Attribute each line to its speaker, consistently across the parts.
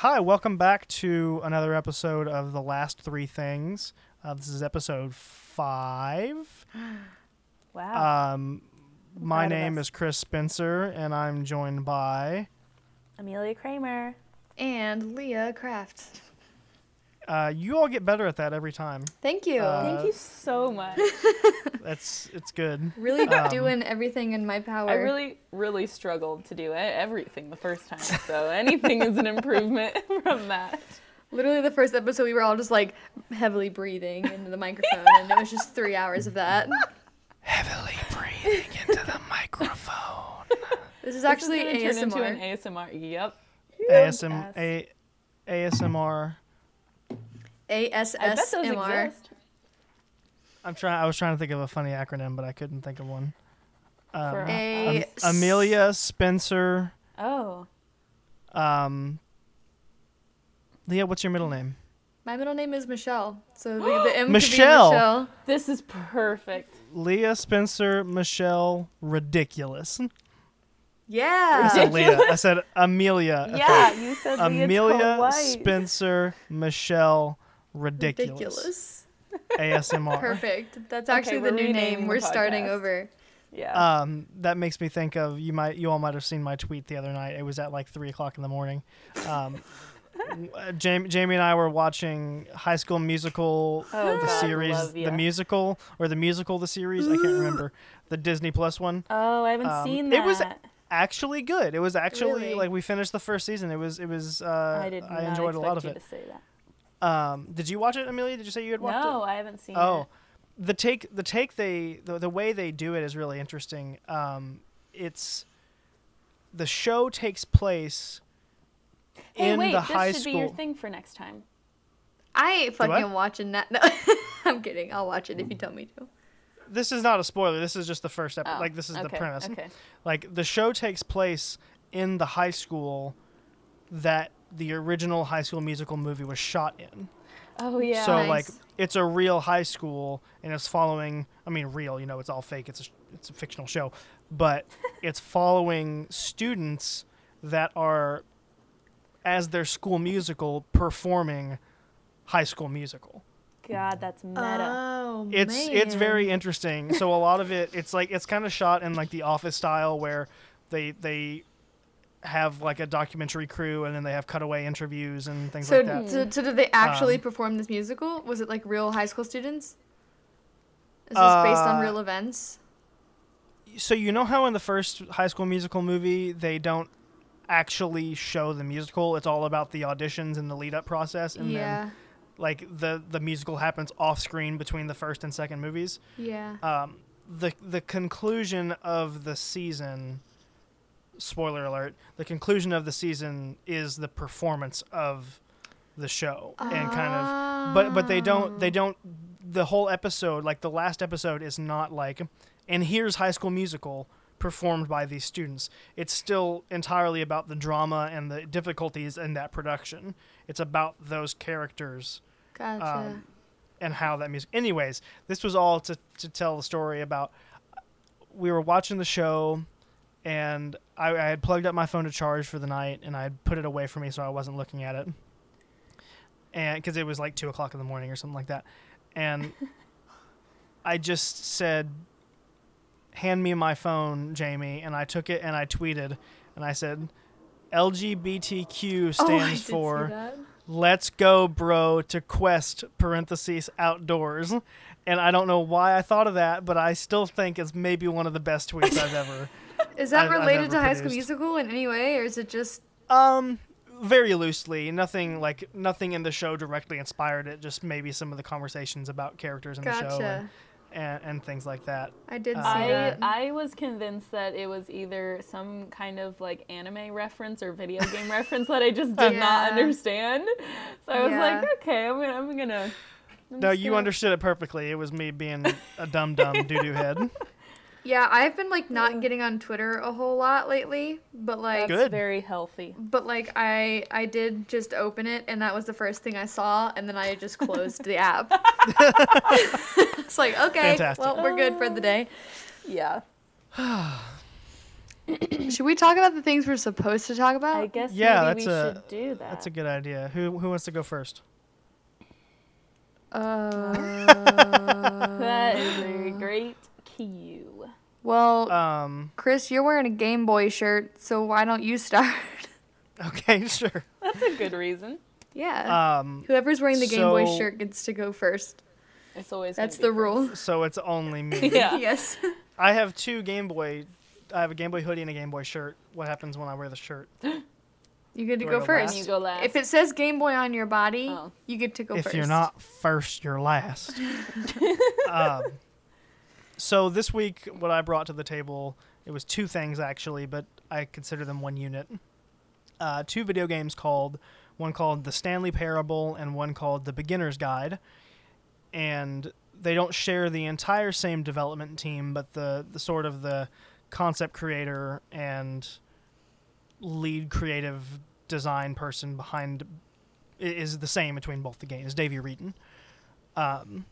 Speaker 1: Hi, welcome back to another episode of The Last Three Things. Uh, this is episode five.
Speaker 2: Wow.
Speaker 1: Um, my name is Chris Spencer, and I'm joined by.
Speaker 2: Amelia Kramer.
Speaker 3: and Leah Kraft.
Speaker 1: Uh, you all get better at that every time.
Speaker 3: Thank you.
Speaker 1: Uh,
Speaker 2: Thank you so much.
Speaker 1: That's it's good.
Speaker 3: really
Speaker 1: um,
Speaker 3: doing everything in my power.
Speaker 2: I really, really struggled to do it, everything the first time. So anything is an improvement from that.
Speaker 3: literally the first episode we were all just like heavily breathing into the microphone and it was just three hours of that.
Speaker 1: Heavily breathing into the microphone.
Speaker 3: This is
Speaker 2: This
Speaker 3: actually
Speaker 2: is gonna turn into an
Speaker 3: ASMR.
Speaker 2: ASMR. Yep.
Speaker 1: ASM,
Speaker 2: Yes.
Speaker 1: A, ASMR.
Speaker 2: I bet those
Speaker 3: ASSMR.
Speaker 2: exist.
Speaker 1: I'm trying. I was trying to think of a funny acronym, but I couldn't think of one. Um,
Speaker 2: For-
Speaker 3: A-
Speaker 1: Am- Amelia Spencer.
Speaker 2: Oh.
Speaker 1: Um, Leah, what's your middle name?
Speaker 3: My middle name is Michelle. So the, the M
Speaker 1: Michelle.
Speaker 3: could be Michelle.
Speaker 2: This is perfect.
Speaker 1: Leah Spencer Michelle Ridiculous. I
Speaker 3: Yeah.
Speaker 1: said Leah. I said Amelia.
Speaker 2: Yeah, you said
Speaker 1: Amelia
Speaker 2: twice.
Speaker 1: Spencer Michelle Ridiculous.
Speaker 3: Ridiculous.
Speaker 1: ASMR.
Speaker 3: Perfect. That's
Speaker 2: Okay,
Speaker 3: actually the new name
Speaker 2: the
Speaker 3: we're starting over.
Speaker 2: Yeah.
Speaker 1: Um, that makes me think of you might you all might have seen my tweet the other night. It was at like three o'clock in the morning. Um, Jamie, Jamie and I were watching High School Musical,
Speaker 2: Oh,
Speaker 1: the
Speaker 2: God,
Speaker 1: series, the musical or the musical, the series. I can't remember the Disney Plus one.
Speaker 2: oh, I haven't
Speaker 1: um,
Speaker 2: seen
Speaker 1: it
Speaker 2: that.
Speaker 1: was actually good. It was actually
Speaker 3: Really?
Speaker 1: like we finished the first season. It was it was uh,
Speaker 2: I did not
Speaker 1: I enjoyed a lot of
Speaker 2: expect
Speaker 1: it.
Speaker 2: You to say that.
Speaker 1: Um, did you watch it, Amelia? Did you say you had watched
Speaker 2: No,
Speaker 1: it?
Speaker 2: No, I haven't seen
Speaker 1: Oh,
Speaker 2: it.
Speaker 1: Oh, the take the take they the, the way they do it is really interesting. Um, it's the show takes place
Speaker 2: Hey,
Speaker 1: in
Speaker 2: wait,
Speaker 1: the
Speaker 2: this should be your thing for next time.
Speaker 3: I ain't fucking watching that. No, I'm kidding. I'll watch it if you tell me to.
Speaker 1: This is not a spoiler. This is just the first episode.
Speaker 2: Oh,
Speaker 1: like this is the premise.
Speaker 2: Okay.
Speaker 1: Like the show takes place in the high school that the original High School Musical movie was shot in.
Speaker 2: Oh yeah.
Speaker 1: so
Speaker 3: Nice.
Speaker 1: like it's a real high school and it's following i mean real you know it's all fake it's a, it's a fictional show but it's following students that are as their school musical performing high school musical
Speaker 2: God, that's meta.
Speaker 3: Oh,
Speaker 1: it's it's very interesting so a lot of it it's like it's kind of shot in like the office style where they they have like a documentary crew and then they have cutaway interviews and things
Speaker 3: So,
Speaker 1: like that
Speaker 3: so, so did they actually
Speaker 1: Um,
Speaker 3: perform this musical? Was it like real high school students? Is this based on
Speaker 1: Uh,
Speaker 3: real events?
Speaker 1: so you know how in the first high school musical movie they don't actually show the musical it's all about the auditions and the lead up process and
Speaker 3: Yeah,
Speaker 1: then like the the musical happens off screen between the first and second movies
Speaker 3: yeah.
Speaker 1: um the the conclusion of the season spoiler alert the conclusion of the season is the performance of the show and kind of but but they don't they don't the whole episode like the last episode is not like and here's high school musical performed by these students. It's still entirely about the drama and the difficulties in that production. It's about those characters
Speaker 3: Gotcha.
Speaker 1: um, and how that music anyways this was all to, to tell the story about we were watching the show and I, I had plugged up my phone to charge for the night and i had put it away from me so i wasn't looking at it. And because it was like two o'clock in the morning or something like that. And i just said hand me my phone jamie. And i took it and i tweeted and i said lgbtq
Speaker 3: oh,
Speaker 1: stands
Speaker 3: see
Speaker 1: for let's go bro to quest parentheses outdoors. And i don't know why i thought of that but i still think it's maybe one of the best tweets i've ever
Speaker 3: Is that
Speaker 1: I've- I've
Speaker 3: related
Speaker 1: ever
Speaker 3: to High School. Musical in any way, or is it just?
Speaker 1: um very loosely nothing like nothing in the show directly inspired it just maybe some of the conversations about characters in the show and, and, and things like that
Speaker 3: I did see
Speaker 1: Uh,
Speaker 2: I
Speaker 3: that.
Speaker 2: I was convinced that it was either some kind of like anime reference or video game reference that I just did not understand. So I was
Speaker 3: Yeah.
Speaker 2: like, okay, I'm gonna I'm gonna. I'm
Speaker 1: no you
Speaker 2: gonna-
Speaker 1: understood it perfectly it was me being a dumb dumb doo-doo head
Speaker 3: yeah, I've been like not getting on Twitter a whole lot lately, but like,
Speaker 2: That's
Speaker 1: Good.
Speaker 2: very healthy.
Speaker 3: but like I I did just open it, and that was the first thing I saw, and then I just closed the app. it's like okay,
Speaker 1: Fantastic.
Speaker 3: well we're good for the day.
Speaker 2: Yeah.
Speaker 3: Should we talk about the things we're supposed to talk about?
Speaker 2: I guess
Speaker 1: Yeah,
Speaker 2: maybe
Speaker 1: that's
Speaker 2: we
Speaker 1: a-
Speaker 2: should do that.
Speaker 1: That's a good idea. Who who wants to go first?
Speaker 3: Uh,
Speaker 2: That is a great cue.
Speaker 3: Well,
Speaker 1: Um.
Speaker 3: Chris, you're wearing a Game Boy shirt, so why don't you start?
Speaker 1: Okay, sure.
Speaker 2: That's a good reason.
Speaker 3: yeah.
Speaker 1: Um.
Speaker 3: Whoever's wearing the Game Boy shirt gets to go first.
Speaker 2: It's always
Speaker 3: That's the
Speaker 2: first.
Speaker 3: rule.
Speaker 1: So it's only me.
Speaker 2: Yeah.
Speaker 3: yes.
Speaker 1: I have two Game Boy. I have a Game Boy hoodie and a Game Boy shirt. What happens when I wear the shirt?
Speaker 3: You get to go
Speaker 1: go
Speaker 3: first.
Speaker 1: last?
Speaker 2: You go last.
Speaker 3: If it says Game Boy on your body,
Speaker 2: Oh.
Speaker 3: you get to go
Speaker 1: if
Speaker 3: first.
Speaker 1: you're not first, you're last. um, so this week, what I brought to the table, it was two things actually, but I consider them one unit. Uh, two video games called one called The Stanley Parable and one called The Beginner's Guide, and they don't share the entire same development team, but the the sort of the concept creator and lead creative design person behind is the same between both the games, Davey Wreden. Um,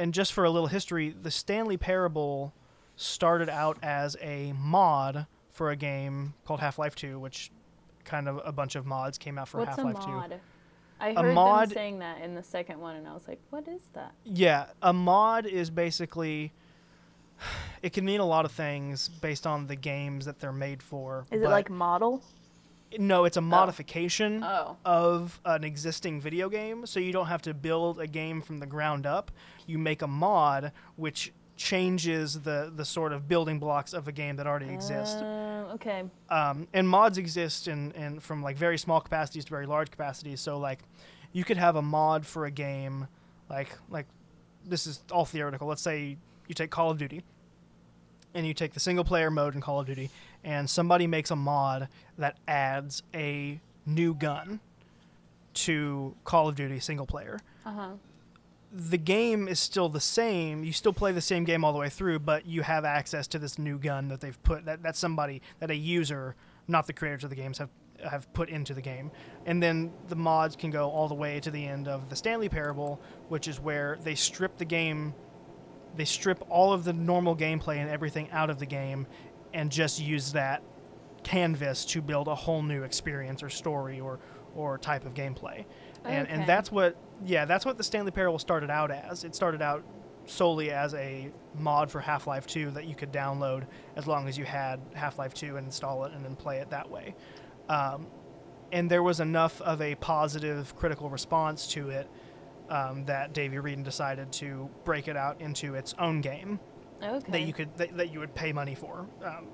Speaker 1: and just for a little history, the Stanley Parable started out as a mod for a game called Half Life 2, which kind of a bunch of mods came out for Half Life 2.
Speaker 2: mod? I
Speaker 1: A
Speaker 2: heard
Speaker 1: mod-
Speaker 2: them saying that in the second one, and I was like, "What is that?"
Speaker 1: Yeah, a mod is basically it can mean a lot of things based on the games that they're made for.
Speaker 2: Is it like model?
Speaker 1: no, it's a oh. modification
Speaker 2: Oh.
Speaker 1: of an existing video game, so you don't have to build a game from the ground up. You make a mod which changes the the sort of building blocks of a game that already exist.
Speaker 2: Uh, okay.
Speaker 1: Um, and mods exist in, in from like very small capacities to very large capacities. So like, you could have a mod for a game, like like this is all theoretical. Let's say you take Call of Duty, and you take the single player mode in Call of Duty, and somebody makes a mod that adds a new gun to Call of Duty single player
Speaker 2: Uh huh.
Speaker 1: The game is still the same. You still play the same game all the way through, but you have access to this new gun that they've put that that somebody that a user, not the creators of the games, have have put into the game. And then the mods can go all the way to the end of the Stanley Parable, which is where they strip the game they strip all of the normal gameplay and everything out of the game and just use that canvas to build a whole new experience or story or or type of gameplay. And and that's what yeah, that's what the Stanley Parable started out as. It started out solely as a mod for Half-Life 2 that you could download as long as you had Half-Life 2 and install it and then play it that way. Um, and there was enough of a positive critical response to it um, that Davey Wreden decided to break it out into its own game
Speaker 2: Okay.
Speaker 1: that you could that, that you would pay money for, um,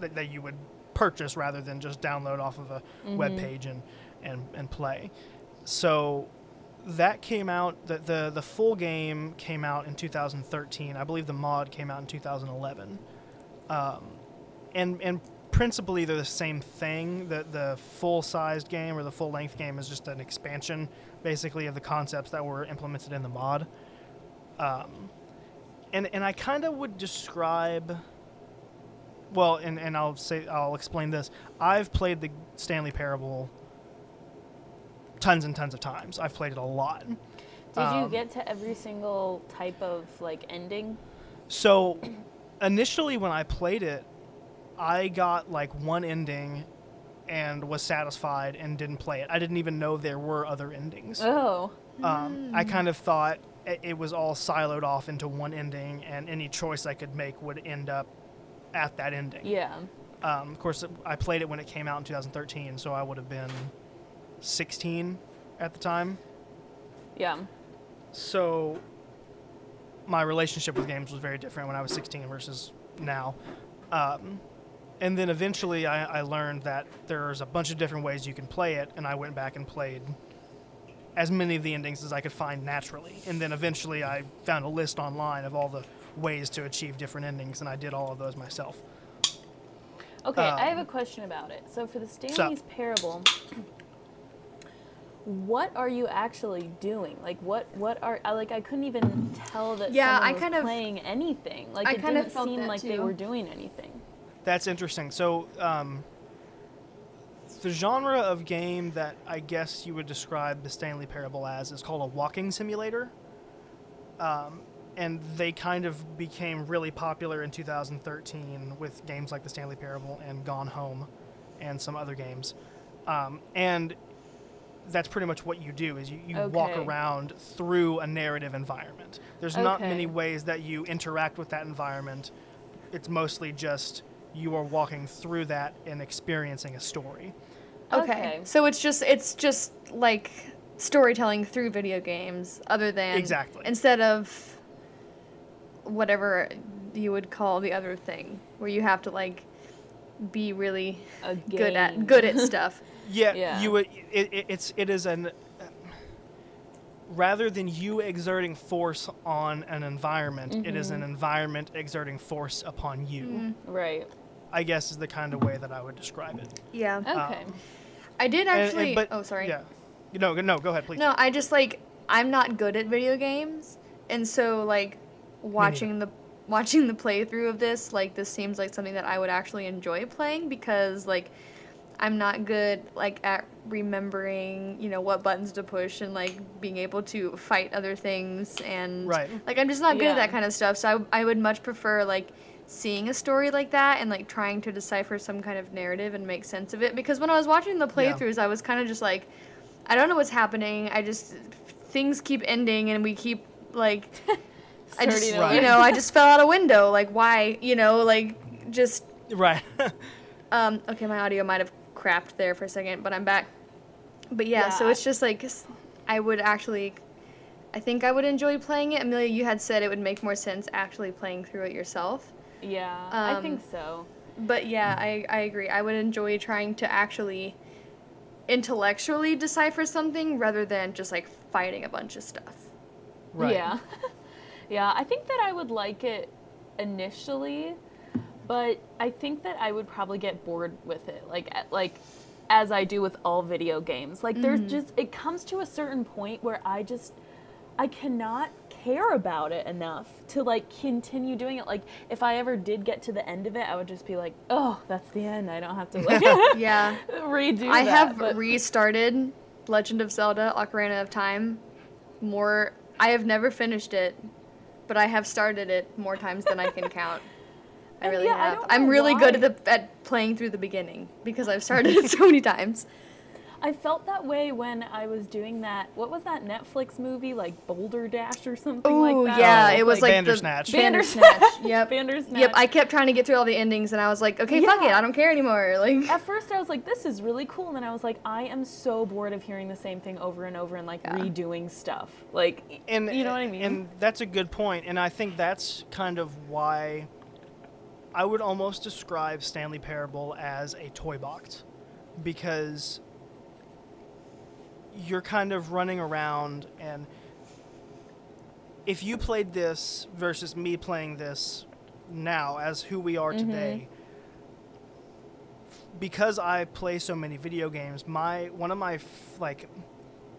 Speaker 1: that, that you would purchase rather than just download off of a web page and, and and play. So that came out the, the the full game came out in 2013. I believe the mod came out in 2011. Um, and and principally they're the same thing. The the full sized game or the full length game is just an expansion, basically, of the concepts that were implemented in the mod. Um, and and I kind of would describe. Well, and, and I'll say I'll explain this. I've played the Stanley Parable tons and tons of times. I've played it a lot.
Speaker 2: Did you
Speaker 1: um,
Speaker 2: get to every single type of like ending?
Speaker 1: So, initially when I played it, I got like one ending and was satisfied and didn't play it. I didn't even know there were other endings.
Speaker 2: Oh.
Speaker 1: Um, I kind of thought it, it was all siloed off into one ending, and any choice I could make would end up at that ending.
Speaker 2: Yeah.
Speaker 1: Um, of course, I played it when it came out in 2013, so I would have been 16 at the time.
Speaker 2: Yeah.
Speaker 1: So my relationship with games was very different when I was 16 versus now. Um, and then eventually I, I learned that there's a bunch of different ways you can play it, and I went back and played as many of the endings as I could find naturally. And then eventually I found a list online of all the ways to achieve different endings, and I did all of those myself.
Speaker 2: Okay, I have
Speaker 1: Um,
Speaker 2: a question about it. So for the Stanley's Parable, what are you actually doing? Like what what are I like I couldn't even tell that
Speaker 3: Yeah,
Speaker 2: someone
Speaker 3: I
Speaker 2: was
Speaker 3: kind of-
Speaker 2: playing anything. Like
Speaker 3: I
Speaker 2: it
Speaker 3: kind of
Speaker 2: didn't
Speaker 3: felt
Speaker 2: seem
Speaker 3: that
Speaker 2: like they
Speaker 3: too.
Speaker 2: were doing anything.
Speaker 1: That's interesting. So, um, the genre of game that I guess you would describe the Stanley Parable as is called a walking simulator. Um, and they kind of became really popular in 2013 with games like the Stanley Parable and Gone Home, and some other games. Um, and that's pretty much what you do is you, you walk around through a narrative environment. There's not many ways that you interact with that environment. It's mostly just you are walking through that and experiencing a story.
Speaker 3: Okay.
Speaker 2: Okay.
Speaker 3: So it's just it's just like storytelling through video games other than
Speaker 1: Exactly.
Speaker 3: instead of whatever you would call the other thing where you have to like be really good at good at stuff.
Speaker 1: Yeah,
Speaker 2: Yeah.
Speaker 1: you would. It, it, it's it is an rather than you exerting force on an environment, it is
Speaker 2: Mm-hmm.
Speaker 1: an environment exerting force upon you.
Speaker 2: Right.
Speaker 1: I guess is the kind of way that I would describe it.
Speaker 3: Yeah.
Speaker 2: Okay.
Speaker 1: Um,
Speaker 3: I did
Speaker 1: And- and-
Speaker 3: actually
Speaker 1: but-
Speaker 3: Oh, sorry.
Speaker 1: Yeah. No, no, go ahead, please.
Speaker 3: No, I just like I'm not good at video games, and so like watching the watching the playthrough of this, like this seems like something that I would actually enjoy playing because like I'm not good like at remembering, you know, what buttons to push and like being able to fight other things and
Speaker 1: Right.
Speaker 3: like I'm just not good at that kind of stuff. So I I would much prefer like seeing a story like that and like trying to decipher some kind of narrative and make sense of it because when I was watching the
Speaker 1: Yeah.
Speaker 3: playthroughs I was kind of just like I don't know what's happening. I just things keep ending and we keep like I just
Speaker 1: Right.
Speaker 3: you know I just fell out a window. Like why you know like just
Speaker 1: Right.
Speaker 3: um okay my audio might have crapped there for a second but I'm back. But yeah, so it's just like I would actually. I think I would enjoy playing it. Amelia, you had said it would make more sense actually playing through it yourself.
Speaker 2: Yeah, I
Speaker 3: Um,
Speaker 2: think so.
Speaker 3: But yeah, I, I agree. I would enjoy trying to actually intellectually decipher something rather than just like fighting a bunch of stuff.
Speaker 1: right.
Speaker 2: Yeah. yeah, I think that I would like it initially, but I think that I would probably get bored with it. Like like as I do with all video games. Like there's mm-hmm. just it comes to a certain point where I just I cannot care about it enough to like continue doing it. Like if I ever did get to the end of it, I would just be like, "Oh, that's the end. I don't have to like
Speaker 3: Yeah.
Speaker 2: redo
Speaker 3: I
Speaker 2: that."
Speaker 3: have
Speaker 2: but-
Speaker 3: restarted Legend of Zelda Ocarina of Time more I have never finished it, but I have started it more times than I can count. I
Speaker 2: And
Speaker 3: really
Speaker 2: yeah, I
Speaker 3: have.
Speaker 2: don't
Speaker 3: I'm
Speaker 2: know
Speaker 3: really good at the at playing through the beginning because I've started it so many times.
Speaker 2: I felt that way when I was doing that. What was that Netflix movie, like Boulder Dash or something
Speaker 3: Ooh,
Speaker 2: like that?
Speaker 3: yeah,
Speaker 1: Oh,
Speaker 3: it was like
Speaker 1: Bandersnatch.
Speaker 3: the
Speaker 2: Bandersnatch.
Speaker 3: Yep.
Speaker 2: Bandersnatch.
Speaker 3: Yep, I kept trying to get through all the endings and I was like, okay, fuck it, I don't care anymore. Like
Speaker 2: At first, I was like, "This is really cool," and then I was like, "I am so bored of hearing the same thing over and over and like
Speaker 3: Yeah.
Speaker 2: redoing stuff." Like,
Speaker 1: and
Speaker 2: you know what I mean?
Speaker 1: And that's a good point, and I think that's kind of why I would almost describe Stanley Parable as a toy box, because you're kind of running around, and if you played this versus me playing this now as who we are mm-hmm. today. Because I play so many video games, my one of my f- like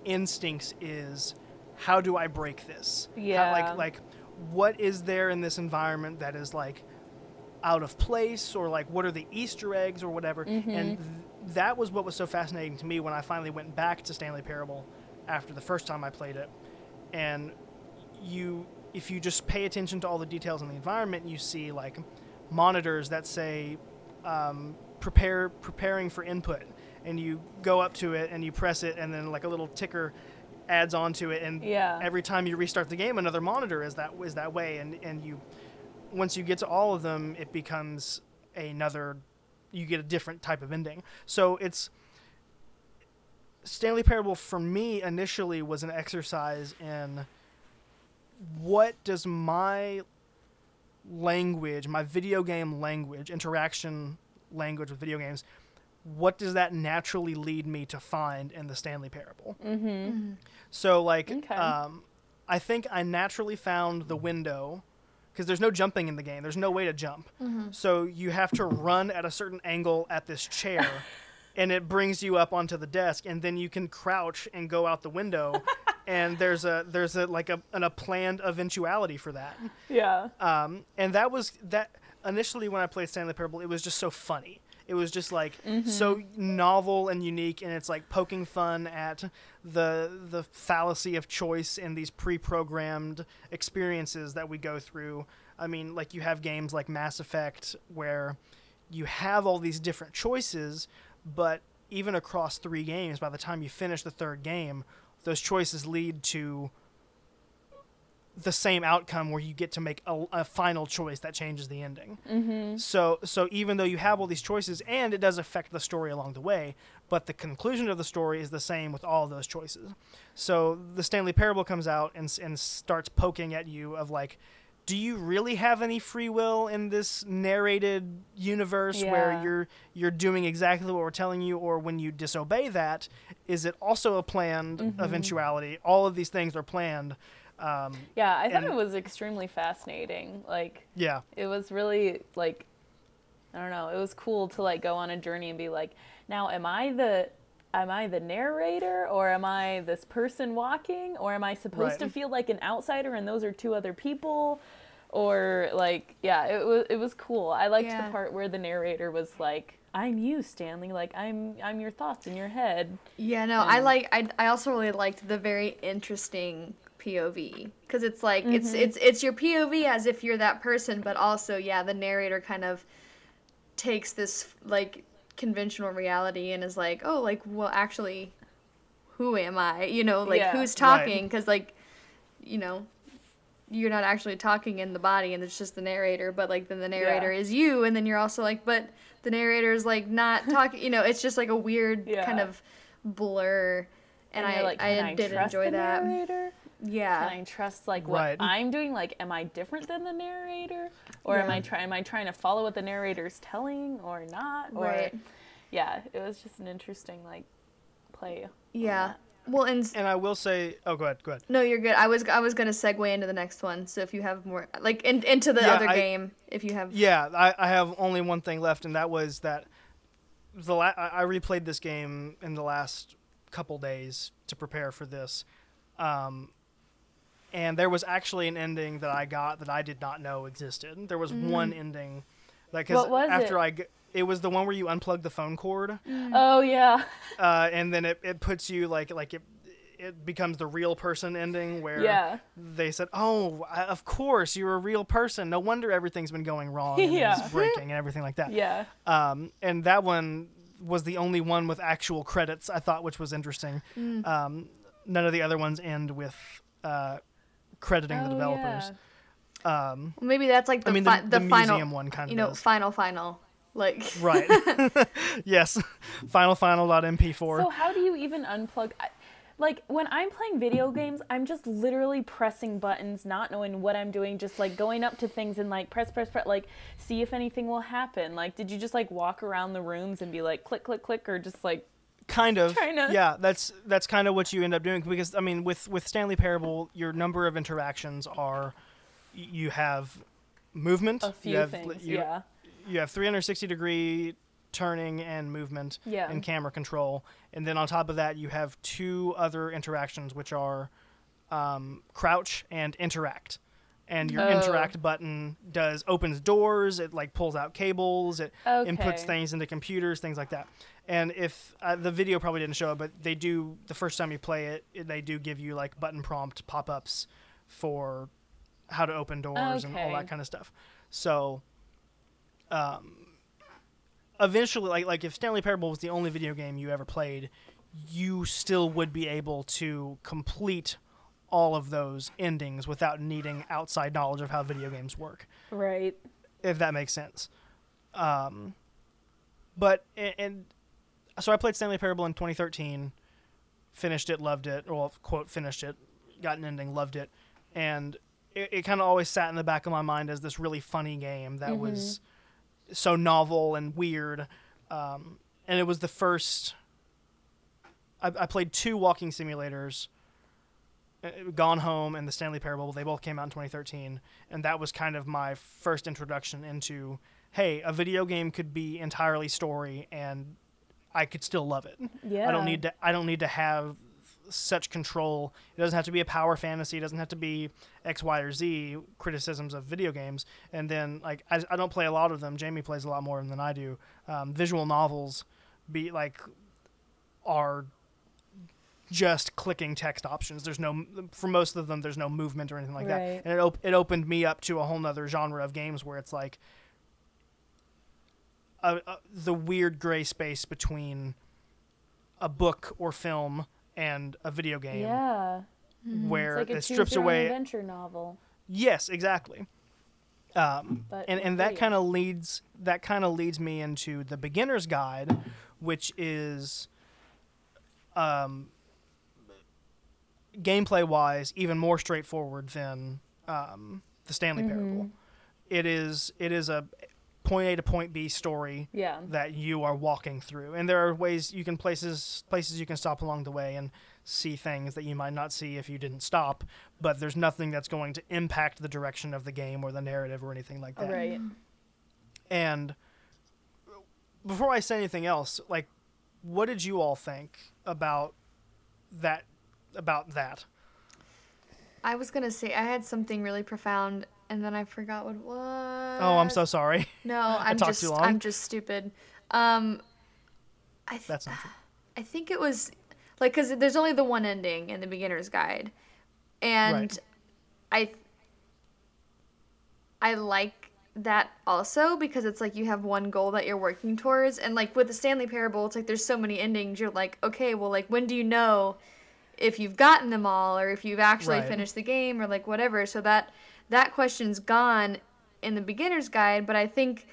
Speaker 1: instincts is how do I break this? How-
Speaker 2: Yeah.
Speaker 1: like like what is there in this environment that is like out of place or like what are the Easter eggs or whatever? And th- that was what was so fascinating to me when I finally went back to Stanley Parable after the first time I played it. And you if you just pay attention to all the details in the environment, you see like monitors that say um, prepare preparing for input and you go up to it and you press it and then like a little ticker adds onto it and
Speaker 2: Yeah.
Speaker 1: every time you restart the game another monitor is that is that way and and you once you get to all of them it becomes another you get a different type of ending so it's Stanley Parable for me initially was an exercise in what does my language, my video game language, interaction language with video games, what does that naturally lead me to find in the Stanley Parable?
Speaker 2: mm-hmm.
Speaker 1: So, like,
Speaker 2: Okay.
Speaker 1: um, I think I naturally found the window because there's no jumping in the game. There's no way to jump. So you have to run at a certain angle at this chair, and it brings you up onto the desk, and then you can crouch and go out the window. and there's a there's a like a an, a planned eventuality for that.
Speaker 2: yeah,
Speaker 1: Um, and that was that initially when I played Stanley Parable, it was just so funny. It was just like mm-hmm. so novel and unique, and it's like poking fun at the the fallacy of choice in these pre-programmed experiences that we go through. I mean, like you have games like Mass Effect where you have all these different choices, but even across three games, by the time you finish the third game, those choices lead to the same outcome where you get to make a, a final choice that changes the ending. Mm-hmm. So, so even though you have all these choices, and it does affect the story along the way, but the conclusion of the story is the same with all those choices. So the Stanley Parable comes out and and starts poking at you of like, do you really have any free will in this narrated universe where you're you're doing exactly what we're telling you, or when you disobey that, is it also a planned
Speaker 2: Mm-hmm.
Speaker 1: eventuality? All of these things are planned. Um,
Speaker 2: Yeah, I thought
Speaker 1: And-
Speaker 2: it was extremely fascinating. Like
Speaker 1: yeah.
Speaker 2: it was really like I don't know, it was cool to like go on a journey and be like, now am I the am I the narrator or am I this person walking or am I supposed to feel like an outsider and those are two other people? Or like yeah, it was it was cool. I liked
Speaker 3: Yeah.
Speaker 2: the part where the narrator was like, I'm you, Stanley, like I'm I'm your thoughts in your head.
Speaker 3: Yeah, no, I like. I, I also really liked the very interesting POV because it's like it's
Speaker 2: Mm-hmm.
Speaker 3: it's it's your POV as if you're that person, but also yeah, the narrator kind of takes this like conventional reality and is like, oh, like well, actually, who am I? You know, like
Speaker 2: Yeah.
Speaker 3: who's talking? Because like, you know. You're not actually talking in the body, and it's just the narrator. But like, then the narrator is you, and then you're also like, but the narrator is like not talking. You know, it's just like a weird
Speaker 2: Yeah.
Speaker 3: kind of blur and,
Speaker 2: you're
Speaker 3: I,
Speaker 2: like,
Speaker 3: I,
Speaker 2: I
Speaker 3: did enjoy that.
Speaker 2: narrator?
Speaker 3: Yeah.
Speaker 2: Can I trust like what
Speaker 1: Right.
Speaker 2: I'm doing? Like, am I different than the narrator, or am I trying? Am I trying to follow what the narrator's telling, or not? Or
Speaker 3: Right.
Speaker 2: yeah, it was just an interesting like play.
Speaker 3: Yeah. Well, and
Speaker 1: And I will say, oh, go ahead, go ahead.
Speaker 3: no, you're good. I was I was gonna segue into the next one. So if you have more, like in, into the
Speaker 1: Yeah,
Speaker 3: other
Speaker 1: I-
Speaker 3: game, if you have.
Speaker 1: Yeah, I, I have only one thing left, and that was that the la- I I replayed this game in the last couple days to prepare for this, um, and there was actually an ending that I got that I did not know existed. There was one ending, like 'cause
Speaker 2: What was
Speaker 1: after
Speaker 2: it?
Speaker 1: I g- it was the one where you unplug the phone cord,
Speaker 2: Oh yeah,
Speaker 1: uh, and then it, it puts you like like it it becomes the real person ending where
Speaker 2: yeah,
Speaker 1: they said, "Oh, I- of course, you're a real person. No wonder everything's been going wrong and
Speaker 2: Yeah.
Speaker 1: breaking and everything like that."
Speaker 2: yeah.
Speaker 1: Um, and that one was the only one with actual credits I thought, which was interesting.
Speaker 2: Mm.
Speaker 1: Um, none of the other ones end with uh, crediting the
Speaker 2: Oh,
Speaker 1: developers.
Speaker 2: yeah.
Speaker 1: Um,
Speaker 3: Well, maybe that's like the
Speaker 1: I mean,
Speaker 3: fi-
Speaker 1: the,
Speaker 3: the,
Speaker 1: the
Speaker 3: final,
Speaker 1: museum one kind of
Speaker 3: you know,
Speaker 1: does.
Speaker 3: final final. Like
Speaker 1: right. yes. Final final.mp4.
Speaker 2: So how do you even unplug? I, like when I'm playing video games, I'm just literally pressing buttons, not knowing what I'm doing, just like going up to things and like press, press, press, like see if anything will happen. Like, did you just like walk around the rooms and be like click, click, click, or just like
Speaker 1: kind of yeah that's that's kind of what you end up doing because i mean with with stanley parable your number of interactions are you have movement
Speaker 2: a
Speaker 1: you
Speaker 2: few
Speaker 1: have
Speaker 2: things?
Speaker 1: you,
Speaker 2: yeah.
Speaker 1: you have 360 degree turning and movement
Speaker 2: Yeah.
Speaker 1: and camera control and then on top of that you have two other interactions which are um, crouch and interact and your
Speaker 2: Oh.
Speaker 1: interact button does opens doors it like pulls out cables it inputs things into computers things like that and if uh, the video probably didn't show it but they do the first time you play it, they do give you like button prompt pop-ups for how to open doors and all that kind of stuff so um eventually like like if stanley parable was the only video game you ever played you still would be able to complete all of those endings without needing outside knowledge of how video games work
Speaker 2: Right.
Speaker 1: if that makes sense. Um, but and, and so I played Stanley Parable in 2013, finished it, loved it, or quote finished it, got an ending, loved it, and it, it kind of always sat in the back of my mind as this really funny game that was so novel and weird, um, and it was the first. I, I played two walking simulators. uh, Gone Home and the Stanley Parable. They both came out in 2013, and that was kind of my first introduction into, hey, a video game could be entirely story, and I could still love it.
Speaker 2: Yeah.
Speaker 1: I don't need to. I don't need to have such control. It doesn't have to be a power fantasy. It doesn't have to be X, Y, or Z criticisms of video games. And then like I, I don't play a lot of them. Jamie plays a lot more than I do. Um, visual novels be like are just clicking text options. There's no for most of them. There's no movement or anything like
Speaker 2: Right.
Speaker 1: that. And it op- it opened me up to a whole nother genre of games where it's like a, a, the weird gray space between a book or film and a video game
Speaker 2: Yeah.
Speaker 1: where
Speaker 2: It's like a
Speaker 1: it strips
Speaker 2: choose your own
Speaker 1: away
Speaker 2: adventure novel.
Speaker 1: yes exactly um,
Speaker 2: But
Speaker 1: and and that kind of leads that kind of leads me into the beginner's guide which is um, gameplay wise even more straightforward than um, the stanley
Speaker 2: Mm-hmm.
Speaker 1: parable it is it is a point a to point b story
Speaker 2: Yeah.
Speaker 1: that you are walking through and there are ways you can places places you can stop along the way and see things that you might not see if you didn't stop but there's nothing that's going to impact the direction of the game or the narrative or anything like that
Speaker 2: Right.
Speaker 1: and before i say anything else like what did you all think about that about that
Speaker 3: I was gonna say I had something really profound, and then I forgot what it was.
Speaker 1: oh i'm so sorry
Speaker 3: No, I'm
Speaker 1: talked
Speaker 3: just
Speaker 1: too long?
Speaker 3: I'm just stupid. Um, I th-
Speaker 1: that's not true
Speaker 3: I think it was like because there's only the one ending in the beginner's guide, and I I like that also because it's like you have one goal that you're working towards, and like with the Stanley Parable, it's like there's so many endings. You're like, okay, well, like when do you know if you've gotten them all or if you've actually
Speaker 1: Right.
Speaker 3: finished the game or like whatever? So that that question's gone in the beginner's guide, but I think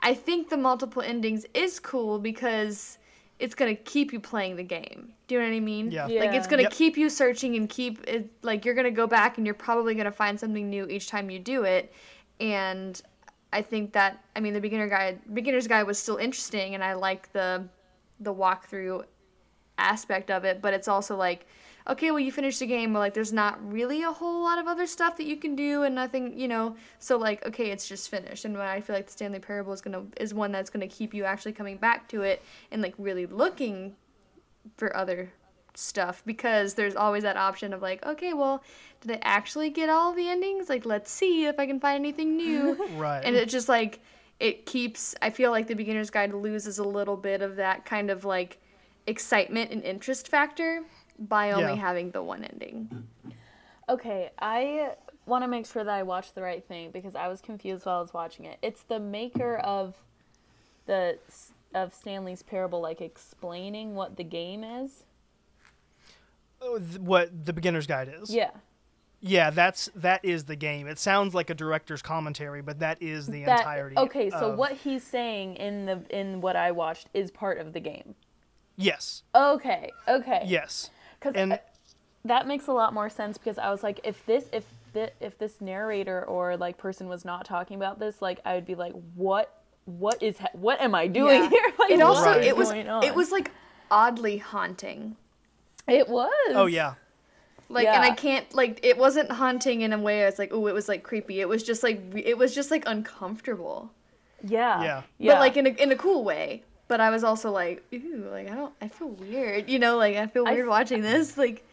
Speaker 3: I think the multiple endings is cool because it's gonna keep you playing the game. Do you know what I mean?
Speaker 1: Yeah.
Speaker 3: Like it's gonna
Speaker 1: Yep.
Speaker 3: keep you searching and keep it like you're gonna go back and you're probably gonna find something new each time you do it. And I think that I mean the beginner guide beginner's guide was still interesting and I like the the walkthrough aspect of it, but it's also like okay, well you finished the game, but like there's not really a whole lot of other stuff that you can do and nothing, you know. So like okay, it's just finished. And I feel like the Stanley Parable is gonna is one that's gonna keep you actually coming back to it and like really looking for other stuff because there's always that option of like, okay, well, did I actually get all the endings? Like, let's see if I can find anything new.
Speaker 1: right
Speaker 3: and it just like it keeps i feel like the beginner's guide loses a little bit of that kind of like excitement and interest factor by only
Speaker 1: Yeah.
Speaker 3: having the one ending
Speaker 2: Okay, I want to make sure that I watch the right thing because I was confused while I was watching it. It's the maker of the of Stanley's Parable, like explaining what the game is.
Speaker 1: Oh, what the beginner's guide is
Speaker 2: Yeah,
Speaker 1: Yeah, that's that is the game. It sounds like a director's commentary, but that is the
Speaker 2: that
Speaker 1: entirety.
Speaker 2: okay. So
Speaker 1: of-
Speaker 2: what he's saying in the in what I watched is part of the game.
Speaker 1: Yes,
Speaker 2: Okay, okay.
Speaker 1: yes,
Speaker 2: Because
Speaker 1: and uh,
Speaker 2: that makes a lot more sense because I was like, if this if thi- if this narrator or like person was not talking about this, like I would be like, what what is ha- what am I doing
Speaker 3: Yeah.
Speaker 2: here? Like,
Speaker 3: it also
Speaker 2: what
Speaker 1: Right.
Speaker 3: it was
Speaker 2: on?
Speaker 3: it was like oddly haunting
Speaker 2: it was
Speaker 1: oh yeah,
Speaker 3: like and i can't like it wasn't haunting in a way it's like oh it was like creepy it was just like it was just like uncomfortable
Speaker 2: yeah
Speaker 1: Yeah.
Speaker 2: yeah
Speaker 3: but like in a, in a cool way but i was also like ooh like i don't i feel weird you know like i feel weird
Speaker 2: f-
Speaker 3: watching this like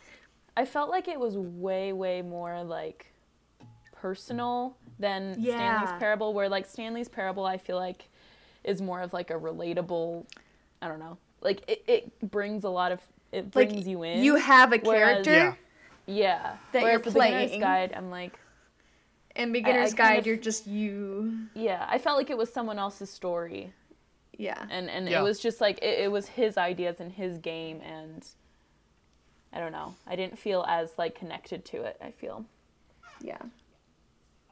Speaker 2: I felt like it was way way more like personal than Stanley's Parable, where like Stanley's Parable, I feel like is more of like a relatable. I don't know, like it, it brings a lot of it
Speaker 3: like
Speaker 2: brings you in.
Speaker 3: you have a
Speaker 2: whereas-
Speaker 3: character
Speaker 1: yeah,
Speaker 2: yeah.
Speaker 3: that
Speaker 2: Whereas
Speaker 3: you're
Speaker 2: the beginner's guide, I'm like,
Speaker 3: In beginner's
Speaker 2: kind
Speaker 3: guide,
Speaker 2: of-
Speaker 3: you're just you.
Speaker 2: yeah. I felt like it was someone else's story,
Speaker 3: Yeah.
Speaker 2: and and
Speaker 1: Yeah.
Speaker 2: it was just like it, it was his ideas and his game, and I don't know. I didn't feel as like connected to it. I feel.
Speaker 3: Yeah.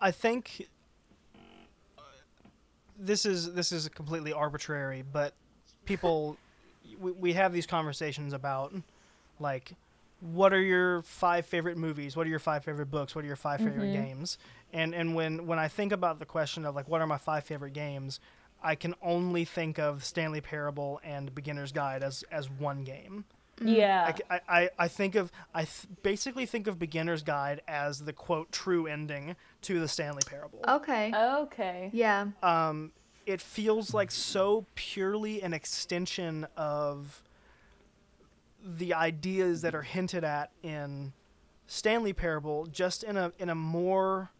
Speaker 1: I think uh, this is this is completely arbitrary, but people we, we have these conversations about like what are your five favorite movies? What are your five favorite books? What are your 5 favorite mm-hmm. games? And and when when I think about the question of like what are my five favorite games, I can only think of Stanley Parable and Beginner's Guide as as one game.
Speaker 2: Yeah.
Speaker 1: I, I, I think of I th- basically think of Beginner's Guide as the quote true ending to the Stanley Parable.
Speaker 3: Okay.
Speaker 2: okay.
Speaker 3: yeah.
Speaker 1: Um, it feels like so purely an extension of the ideas that are hinted at in Stanley Parable just in a in a more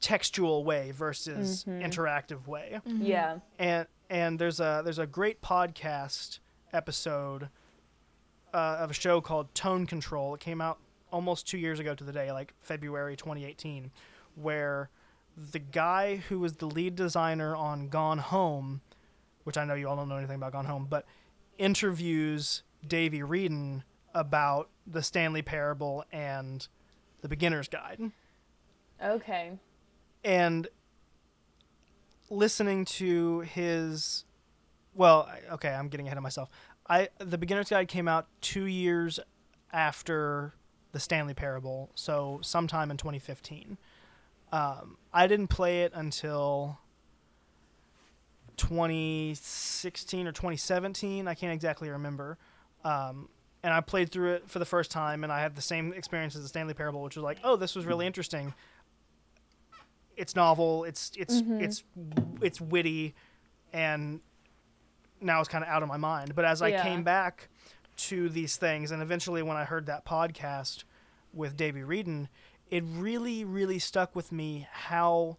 Speaker 1: textual way versus interactive way.
Speaker 2: Yeah.
Speaker 1: And and there's a there's a great podcast episode uh, of a show called Tone Control. It came out almost two years ago to the day, like February 2018, where the guy who was the lead designer on Gone Home, which I know you all don't know anything about Gone Home, but interviews Davey Wreden about the Stanley Parable and the Beginner's Guide.
Speaker 2: Okay.
Speaker 1: And listening to his well okay i'm getting ahead of myself. I the beginner's guide came out two years after the stanley parable so sometime in 2015 um, i didn't play it until 2016 or 2017 i can't exactly remember. Um, and i played through it for the first time and i had the same experience as the stanley parable which was like oh this was really interesting it's novel it's it's mm-hmm. it's it's witty and now it's kind of out of my mind but as i
Speaker 2: Yeah.
Speaker 1: came back to these things and eventually when i heard that podcast with davey wreden it really really stuck with me how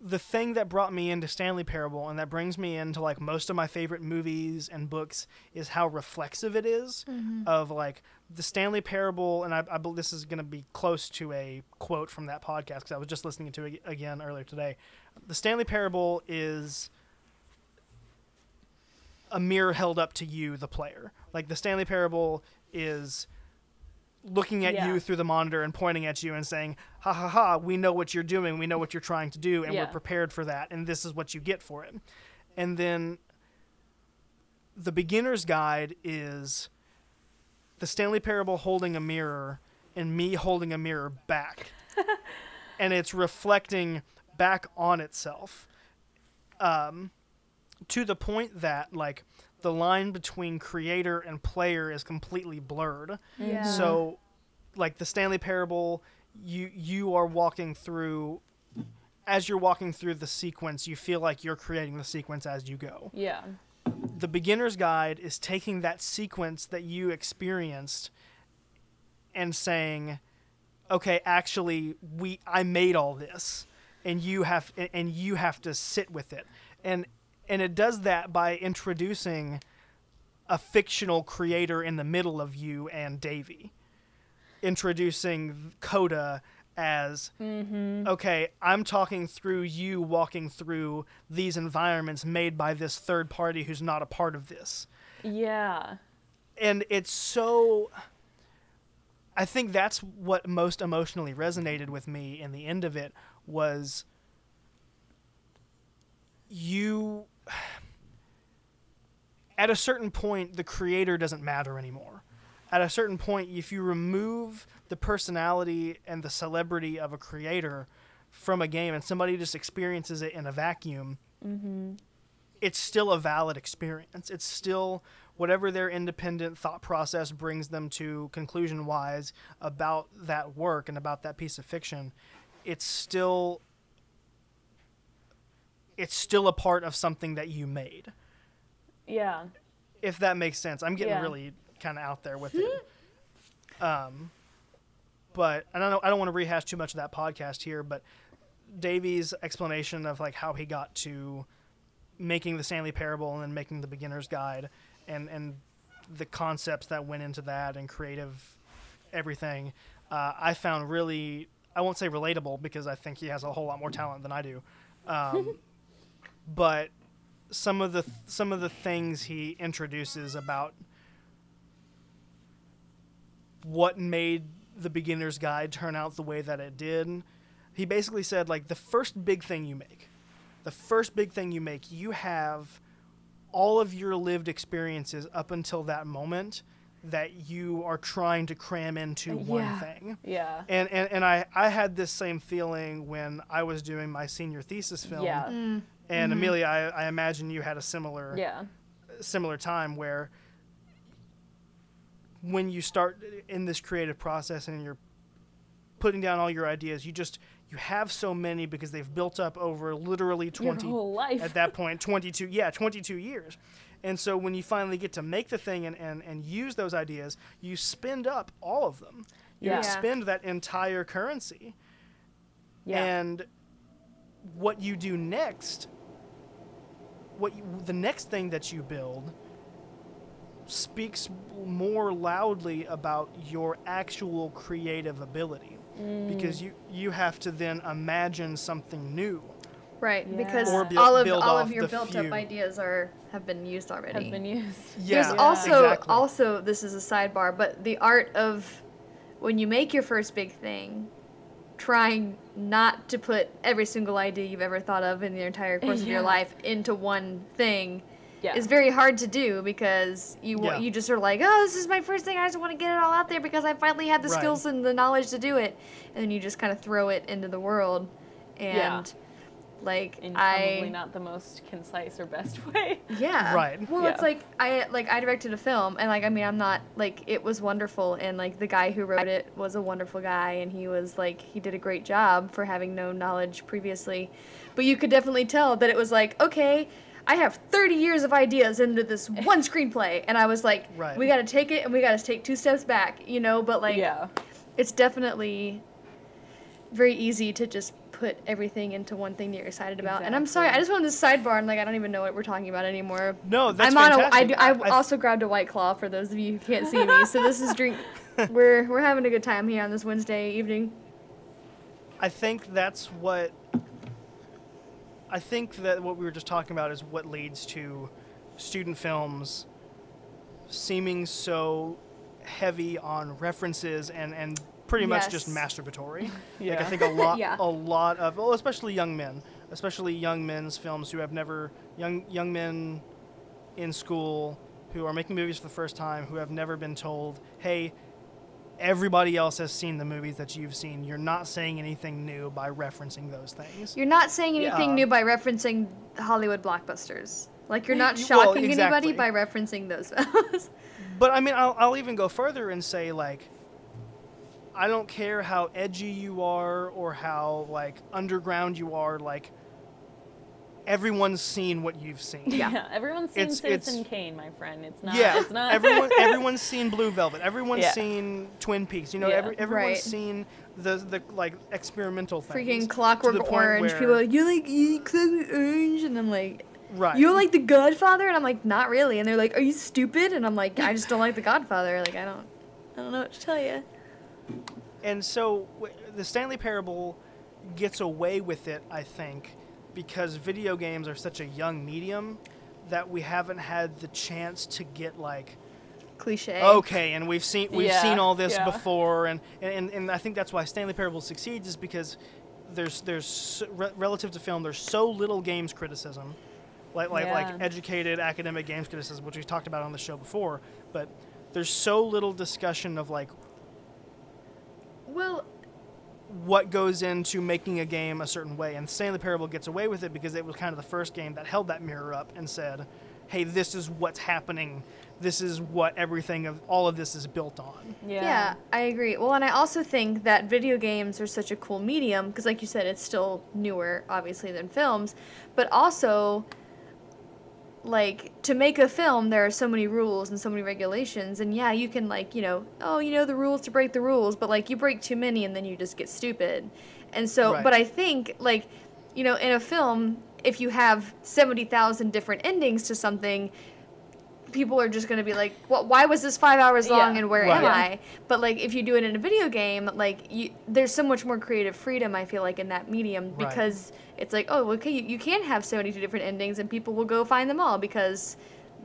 Speaker 1: the thing that brought me into stanley parable and that brings me into like most of my favorite movies and books is how reflexive it is mm-hmm. of like the stanley parable and i, I believe this is going to be close to a quote from that podcast because i was just listening to it again earlier today. The stanley parable is a mirror held up to you the player. Like the stanley parable is looking at
Speaker 2: Yeah.
Speaker 1: you through the monitor and pointing at you and saying ha ha ha we know what you're doing we know what you're trying to do and
Speaker 2: Yeah.
Speaker 1: we're prepared for that and this is what you get for it and then the beginner's guide is the stanley parable holding a mirror and me holding a mirror back and it's reflecting back on itself um, to the point that like the line between creator and player is completely blurred
Speaker 3: Yeah.
Speaker 1: so like the stanley parable you you are walking through as you're walking through the sequence you feel like you're creating the sequence as you go
Speaker 2: Yeah.
Speaker 1: the beginner's guide is taking that sequence that you experienced and saying okay actually we i made all this and you have and you have to sit with it and and it does that by introducing a fictional creator in the middle of you and davey. Introducing coda as mm-hmm. okay i'm talking through you walking through these environments made by this third party who's not a part of this.
Speaker 2: Yeah.
Speaker 1: and it's so i think that's what most emotionally resonated with me in the end of it was you at a certain point the creator doesn't matter anymore at a certain point if you remove the personality and the celebrity of a creator from a game and somebody just experiences it in a vacuum mm-hmm. it's still a valid experience. It's still whatever their independent thought process brings them to conclusion wise about that work and about that piece of fiction. It's still it's still a part of something that you made.
Speaker 2: Yeah.
Speaker 1: If that makes sense. I'm getting
Speaker 2: Yeah.
Speaker 1: really kind of out there with it. Um but I don't know I don't want to rehash too much of that podcast here, but Davey's explanation of like how he got to making the Stanley Parable and then making the Beginner's Guide, and and the concepts that went into that and creative everything, uh, I found really I won't say relatable because I think he has a whole lot more talent than I do, um, but some of the some of the things he introduces about what made the beginner's guide turn out the way that it did he basically said like the first big thing you make the first big thing you make you have all of your lived experiences up until that moment that you are trying to cram into uh, one
Speaker 2: yeah.
Speaker 1: thing
Speaker 2: Yeah.
Speaker 1: and, and and I I had this same feeling when I was doing my senior thesis film.
Speaker 2: Yeah. Mm.
Speaker 1: And mm-hmm. Amelia, I, I imagine you had a similar
Speaker 2: Yeah.
Speaker 1: similar time where when you start in this creative process and you're putting down all your ideas, you just you have so many because they've built up over literally
Speaker 2: Your
Speaker 1: 20
Speaker 2: whole life.
Speaker 1: at that point 22 yeah 22 years And so when you finally get to make the thing and, and, and use those ideas, you spend up all of them. You
Speaker 2: Yeah.
Speaker 1: expend that entire currency.
Speaker 2: Yeah.
Speaker 1: And what you do next, what you, the next thing that you build, speaks more loudly about your actual creative ability mm. because you you have to then imagine something new.
Speaker 3: Right,
Speaker 2: Yeah.
Speaker 3: because
Speaker 2: Or
Speaker 1: build-
Speaker 3: all of
Speaker 1: build
Speaker 3: all of your
Speaker 1: the
Speaker 3: built-up ideas are have been used already.
Speaker 2: Have been used.
Speaker 1: Yeah,
Speaker 3: There's also
Speaker 1: exactly.
Speaker 3: also this is a sidebar, but the art of when you make your first big thing, trying not to put every single idea you've ever thought of in the entire course of your life into one thing
Speaker 2: Yeah.
Speaker 3: is very hard to do because you
Speaker 1: Yeah.
Speaker 3: you just are like, oh, this is my first thing. I just want to get it all out there because I finally have the
Speaker 1: Right.
Speaker 3: skills and the knowledge to do it, and then you just kind of throw it into the world, and
Speaker 2: Yeah.
Speaker 3: Like
Speaker 2: in
Speaker 3: I
Speaker 2: probably not the most concise or best way.
Speaker 3: yeah.
Speaker 1: Right.
Speaker 3: Well, it's like I like I directed a film, and like I mean, I'm not like it was wonderful, and like the guy who wrote it was a wonderful guy, and he was like he did a great job for having no knowledge previously, but you could definitely tell that it was like okay. I have 30 years of ideas into this one screenplay, and I was like,
Speaker 1: Right.
Speaker 3: "We got to take it, and we got to take two steps back," you know. But like,
Speaker 2: yeah.
Speaker 3: it's definitely very easy to just put everything into one thing that you're excited about. And I'm sorry, I
Speaker 2: Exactly.
Speaker 3: just wanted this sidebar, and like I don't even know what we're talking about anymore.
Speaker 1: No, that's
Speaker 3: I'm on a. I,
Speaker 1: fantastic.
Speaker 3: do, I-
Speaker 1: I-
Speaker 3: also grabbed a white claw for those of you who can't see me. So this is drink. we're we're having a good time here on this Wednesday evening.
Speaker 1: I think that's what I think that what we were just talking about is what leads to student films seeming so heavy on references and and pretty much just
Speaker 3: Yes.
Speaker 1: masturbatory. Like
Speaker 2: Yeah.
Speaker 1: I think a lot
Speaker 3: Yeah.
Speaker 1: a lot of well especially young men, especially young men's films who have never young young men in school who are making movies for the first time who have never been told, "Hey, everybody else has seen the movies that you've seen. You're not saying anything new by referencing those things."
Speaker 3: You're not saying anything
Speaker 1: Yeah.
Speaker 3: new by referencing Hollywood blockbusters. Like you're not
Speaker 1: Well,
Speaker 3: shocking
Speaker 1: exactly.
Speaker 3: anybody by referencing those films.
Speaker 1: But I mean, I'll, I'll even go further and say like, I don't care how edgy you are or how like underground you are. Like, everyone's seen what you've seen.
Speaker 3: Yeah.
Speaker 2: Everyone's seen
Speaker 1: It's-
Speaker 2: Citizen
Speaker 1: it's-
Speaker 2: Kane, my friend. It's not.
Speaker 1: yeah,
Speaker 2: It's not.
Speaker 1: everyone everyone's seen Blue Velvet. Everyone's
Speaker 2: Yeah.
Speaker 1: seen Twin Peaks. You know,
Speaker 2: Yeah.
Speaker 1: every, everyone's
Speaker 3: Right.
Speaker 1: seen the the like experimental things.
Speaker 3: Freaking Clockwork Orange.
Speaker 1: where-
Speaker 3: People are like, you like you like Clockwork Orange, and I'm like,
Speaker 1: right.
Speaker 3: you don't like The Godfather, and I'm like, not really. And they're like, are you stupid? And I'm like, I just don't like The Godfather. Like I don't, I don't know what to tell you.
Speaker 1: And so w- the Stanley Parable gets away with it, I think, because video games are such a young medium that we haven't had the chance to get like
Speaker 3: Cliche.
Speaker 1: okay, and we've seen we've
Speaker 2: Yeah,
Speaker 1: seen all this
Speaker 2: yeah.
Speaker 1: before, and, and and I think that's why Stanley Parable succeeds is because there's there's re- relative to film there's so little games criticism, like like like educated academic games criticism, which we've talked about on the show before, but there's so little discussion of like
Speaker 3: Well,
Speaker 1: what goes into making a game a certain way. And Stanley Parable gets away with it because it was kind of the first game that held that mirror up and said, "Hey, this is what's happening. This is what everything of all of this is built on."
Speaker 2: Yeah.
Speaker 3: yeah. I agree. Well, and I also think that video games are such a cool medium because, like you said, it's still newer, obviously, than films. But also, like to make a film, there are so many rules and so many regulations. And yeah, you can like you know, oh, you know the rules to break the rules, but like you break too many and then you just get stupid. And so,
Speaker 1: Right.
Speaker 3: but I think like, you know, in a film, if you have seventy thousand different endings to something. People are just gonna be like, "What? Why was this five hours long,
Speaker 2: Yeah.
Speaker 3: and where
Speaker 1: Right.
Speaker 3: am
Speaker 1: Yeah.
Speaker 3: I?" But like, if you do it in a video game, like, you, there's so much more creative freedom. I feel like in that medium
Speaker 1: Right.
Speaker 3: because it's like, oh, okay, you, you can have 72 different endings, and people will go find them all because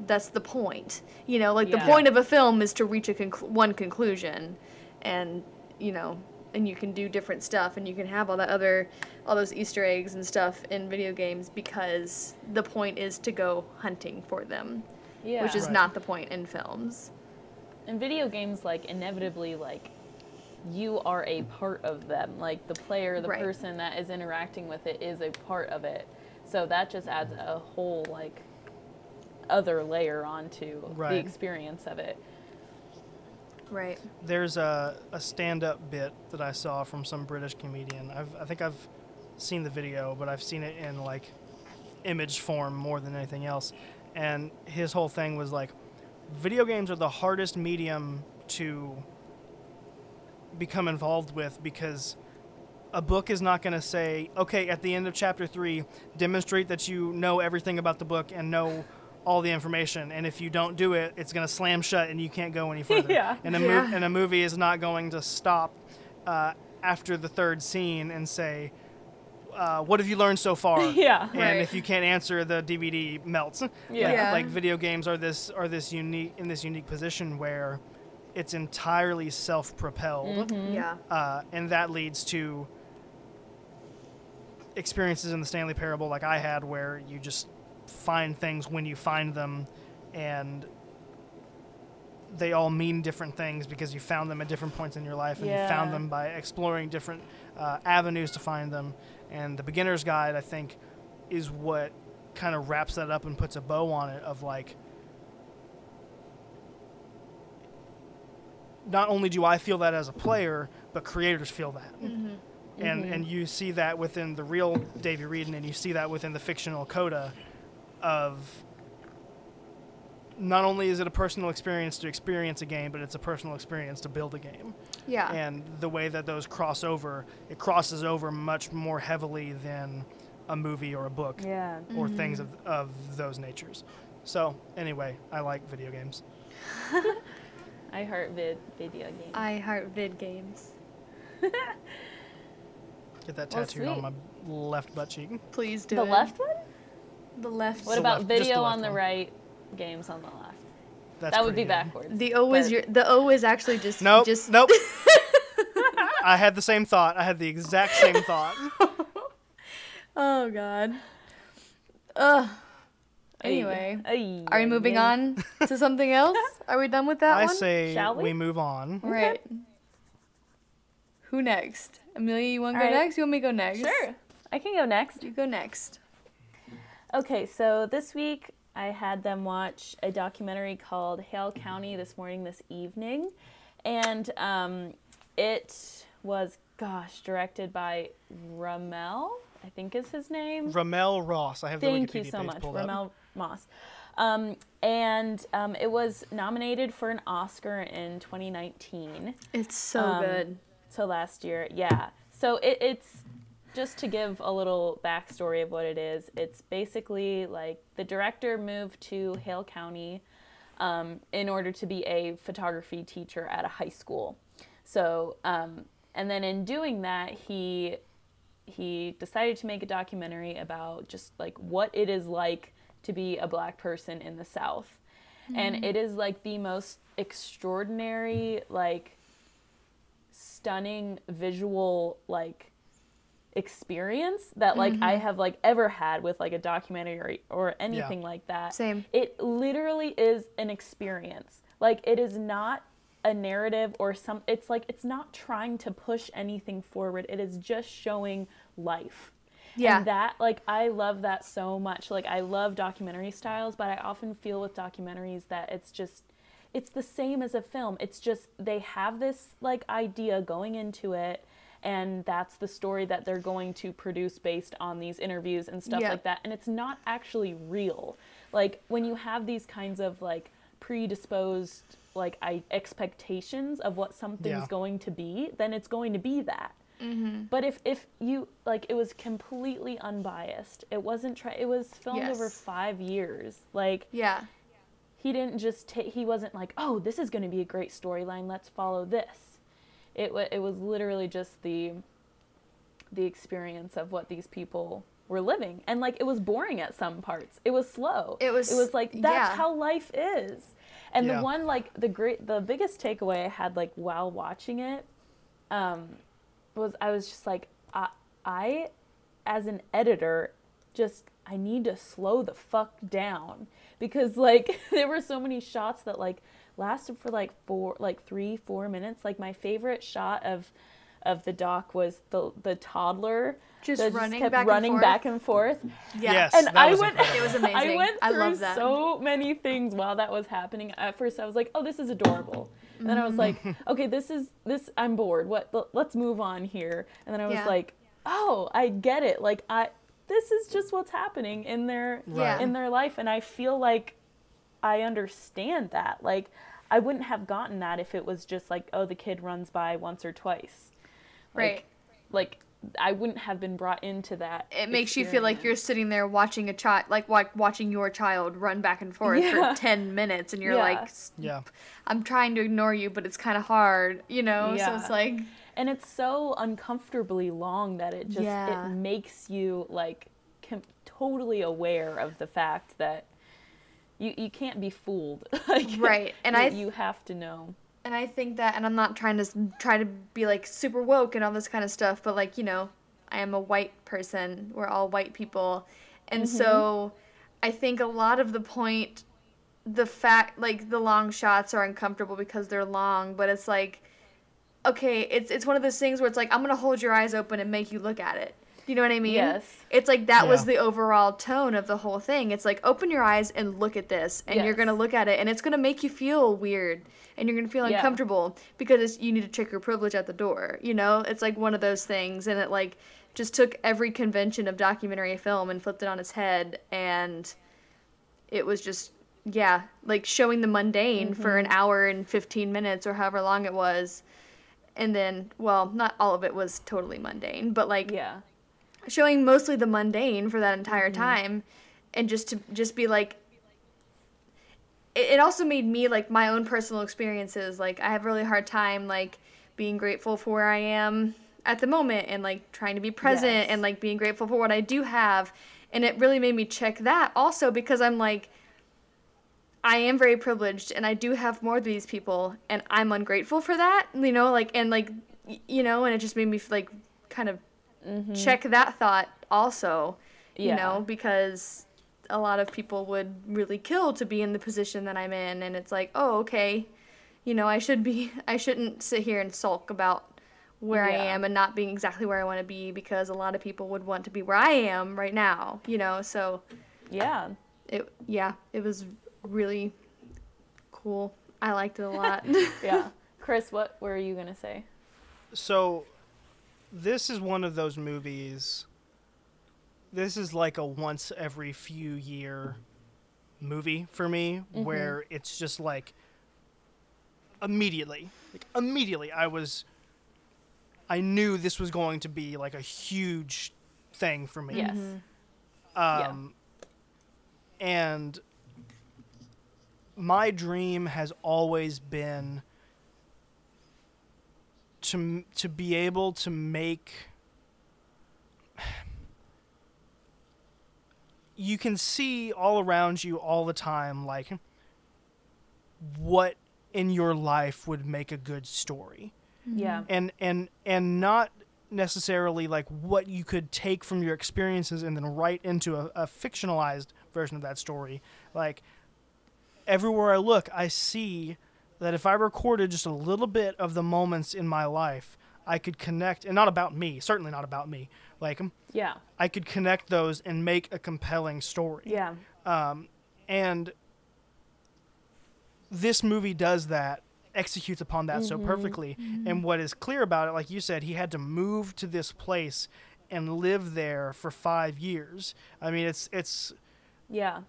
Speaker 3: that's the point. You know, like
Speaker 2: Yeah.
Speaker 3: the point of a film is to reach a conclu- one conclusion, and you know, and you can do different stuff, and you can have all that other, all those Easter eggs and stuff in video games because the point is to go hunting for them,
Speaker 2: Yeah.
Speaker 3: which is
Speaker 1: Right.
Speaker 3: not the point in films.
Speaker 2: in video games like inevitably like you are a part of them like the player the
Speaker 3: Right.
Speaker 2: person that is interacting with it is a part of it so that just adds a whole like other layer onto
Speaker 1: Right.
Speaker 2: the experience of it
Speaker 3: Right.
Speaker 1: There's a, a stand-up bit that I saw from some British comedian. I've, I think I've seen the video, but I've seen it in like image form more than anything else. And his whole thing was like, video games are the hardest medium to become involved with because a book is not going to say, okay, at the end of chapter three, demonstrate that you know everything about the book and know all the information. And if you don't do it, it's going to slam shut and you can't go any further.
Speaker 2: Yeah.
Speaker 1: And a,
Speaker 3: Yeah.
Speaker 1: and a movie is not going to stop uh, after the third scene and say, uh, what have you learned so far?
Speaker 2: Yeah.
Speaker 1: And
Speaker 3: Right.
Speaker 1: if you can't answer, the DVD melts.
Speaker 2: Yeah.
Speaker 3: Yeah.
Speaker 1: Like video games are this are this unique in this unique position where it's entirely self-propelled
Speaker 3: Yeah.
Speaker 1: uh, and that leads to experiences in the Stanley Parable like I had, where you just find things when you find them, and they all mean different things because you found them at different points in your life, and you found them by exploring different uh, avenues to find them. And the beginner's guide, I think, is what kind of wraps that up and puts a bow on it of like not only do I feel that as a player, but creators feel that. Mm-hmm. Mm-hmm. And and you see that within the real Davey Wreden and you see that within the fictional Coda of not only is it a personal experience to experience a game, but it's a personal experience to build a game.
Speaker 3: Yeah.
Speaker 1: And the way that those cross over, it crosses over much more heavily than a movie or a book
Speaker 2: Yeah.
Speaker 1: or mm-hmm. things of, of those natures. So, anyway, I like video games.
Speaker 2: I heart vid video games.
Speaker 3: I heart vid games.
Speaker 1: Get that
Speaker 2: Well,
Speaker 1: tattooed on my left butt cheek.
Speaker 3: Please do
Speaker 2: the
Speaker 3: it.
Speaker 2: left one?
Speaker 3: The left.
Speaker 2: What
Speaker 1: the
Speaker 2: about
Speaker 1: left- just the
Speaker 2: video
Speaker 1: left
Speaker 2: on the right, games on the left?
Speaker 1: That's
Speaker 2: that would be
Speaker 1: good.
Speaker 2: backwards.
Speaker 3: The O is your. The O is actually just.
Speaker 1: Nope.
Speaker 3: Just.
Speaker 1: Nope. I had the same thought. I had the exact same thought.
Speaker 3: Oh God. Ugh. Anyway,
Speaker 2: Ay,
Speaker 3: are we moving
Speaker 2: ay.
Speaker 3: on to something else? Are we done with that
Speaker 1: I
Speaker 3: one?
Speaker 1: say
Speaker 2: Shall we?
Speaker 1: move on.
Speaker 3: Right. Who next? Amelia, you want to go
Speaker 2: Alright.
Speaker 3: next? You want me to go next?
Speaker 2: Sure. I can go next.
Speaker 3: You go next.
Speaker 2: Okay, so this week I had them watch a documentary called Hale County this morning, this evening. And um, it was, gosh, directed by RaMell, I think is his name.
Speaker 1: RaMell Ross. I have the
Speaker 2: Thank
Speaker 1: Wikipedia
Speaker 2: you so
Speaker 1: page
Speaker 2: much,
Speaker 1: pulled up.
Speaker 2: RaMell Moss. Um, and um, it was nominated for an Oscar in 2019.
Speaker 3: It's so
Speaker 2: Um,
Speaker 3: good.
Speaker 2: So last year, yeah. So it, it's just to give a little backstory of what it is. It's basically like the director moved to Hale County um, in order to be a photography teacher at a high school. So, um, and then in doing that, he he decided to make a documentary about just like what it is like to be a black person in the South. And it is like the most extraordinary, like stunning visual like experience that like I mm-hmm. have like ever had with like a documentary or, or anything like that.
Speaker 3: Same.
Speaker 2: It literally is an experience. Like it is not a narrative or some it's like it's not trying to push anything forward. It is just showing life.
Speaker 3: Yeah.
Speaker 2: And that like I love that so much. Like I love documentary styles, but I often feel with documentaries that it's just it's the same as a film. It's just they have this like idea going into it and that's the story that they're going to produce based on these interviews and stuff
Speaker 3: Yeah.
Speaker 2: like that and it's not actually real. Like when you have these kinds of like predisposed like I, expectations of what something's
Speaker 1: Yeah.
Speaker 2: going to be, then it's going to be that. Mm-hmm. But if if you like, it was completely unbiased. It wasn't try. It was filmed over five years. Like
Speaker 3: Yeah.
Speaker 2: he didn't just take. He wasn't like, oh, this is going to be a great storyline. Let's follow this. It wa it was literally just the the experience of what these people were living, and like it was boring at some parts. It was slow.
Speaker 3: It was-
Speaker 2: It was like that's
Speaker 3: yeah.
Speaker 2: how life is. And
Speaker 1: Yeah.
Speaker 2: the one like the great the biggest takeaway I had like while watching it um, was I was just like I, I as an editor just I need to slow the fuck down because like there were so many shots that like lasted for like four like 3 4 minutes like my favorite shot of of the doc was the the toddler
Speaker 3: Just
Speaker 2: that
Speaker 3: running
Speaker 2: kept
Speaker 3: back
Speaker 2: running
Speaker 3: forth.
Speaker 2: back and forth
Speaker 3: Yeah.
Speaker 1: Yes.
Speaker 2: and
Speaker 1: that
Speaker 2: I
Speaker 1: was
Speaker 2: went.
Speaker 1: incredible.
Speaker 3: It was amazing.
Speaker 2: I
Speaker 3: amazing.
Speaker 2: went
Speaker 3: I
Speaker 2: through
Speaker 3: love that.
Speaker 2: so many things while that was happening. At first, I was like, "Oh, this is adorable," and then I was mm. like, "Okay, this is this. I'm bored. What? l- Let's move on here." And then I was
Speaker 3: Yeah.
Speaker 2: like, "Oh, I get it. Like I." this is just what's happening in their
Speaker 3: Right.
Speaker 2: in their life and I feel like I understand that. Like I wouldn't have gotten that if it was just like oh the kid runs by once or twice. Like,
Speaker 3: Right.
Speaker 2: Like I wouldn't have been brought into that.
Speaker 3: It makes you feel like you're sitting there watching a child, like watching your child run back and forth
Speaker 2: Yeah.
Speaker 3: for 10 minutes, and you're
Speaker 2: Yeah.
Speaker 3: like,
Speaker 1: Yeah.
Speaker 3: I'm trying to ignore you, but it's kind of hard, you know? So it's like,
Speaker 2: and it's so uncomfortably long that it just
Speaker 3: Yeah.
Speaker 2: it makes you like com- totally aware of the fact that you you can't be fooled like
Speaker 3: Right, and
Speaker 2: you,
Speaker 3: I-
Speaker 2: you have to know
Speaker 3: and I think that, and I'm not trying to try to be like super woke and all this kind of stuff, but like, you know, I am a white person. We're all white people. And so mm-hmm. I think a lot of the point, the fact, like, the long shots are uncomfortable because they're long, but it's like, okay, it's it's one of those things where it's like I'm gonna hold your eyes open and make you look at it. You know what I mean?
Speaker 2: Yes.
Speaker 3: It's like that was the overall tone of the whole thing. It's like open your eyes and look at this, and you're gonna look at it, and it's gonna make you feel weird, and you're gonna feel
Speaker 2: Yeah.
Speaker 3: uncomfortable because it's, you need to check your privilege at the door. You know, it's like one of those things, and it like just took every convention of documentary film and flipped it on its head, and it was just yeah, like showing the mundane for
Speaker 2: Mm-hmm.
Speaker 3: an hour and 15 minutes or however long it was. And then, well, not all of it was totally mundane, but like
Speaker 2: yeah
Speaker 3: showing mostly the mundane for that entire
Speaker 2: Mm-hmm.
Speaker 3: time and just to just be like it, it also made me like my own personal experiences like i have a really hard time like being grateful for where i am at the moment and like trying to be present
Speaker 2: Yes.
Speaker 3: and like being grateful for what i do have and it really made me check that also because i'm like I am very privileged and I do have more of these people and I'm ungrateful for that, you know, like and like you know, and it just made me like kind of mm-hmm. check that thought also, you
Speaker 2: Yeah.
Speaker 3: know, because a lot of people would really kill to be in the position that I'm in and it's like, "Oh, okay. You know, I should be I shouldn't sit here and sulk about where I am and not being exactly where I want to be because a lot of people would want to be where I am right now, you know. So
Speaker 2: yeah
Speaker 3: it yeah, it was really cool. I liked it a lot.
Speaker 2: yeah chris what were you gonna say
Speaker 1: So, this is one of those movies. This is like a once every few year movie for me, where it's just like immediately, like immediately, I was. I knew this was going to be like a huge thing for me.
Speaker 2: yes
Speaker 3: Mm-hmm.
Speaker 1: Um, And my dream has always been to to be able to make. You can see all around you all the time, like what in your life would make a good story. Mm-hmm.
Speaker 2: Yeah.
Speaker 1: And and and not necessarily like what you could take from your experiences and then write into a, a fictionalized version of that story. Like everywhere i look i see that if i recorded just a little bit of the moments in my life i could connect and not about me certainly not about me like um,
Speaker 2: yeah.
Speaker 1: I could connect those and make a compelling story.
Speaker 2: Yeah.
Speaker 1: Um, and this movie does that executes upon that so perfectly. And what is clear about it like you said he had to move to this place and live there for 5 years. I mean it's it's
Speaker 2: yeah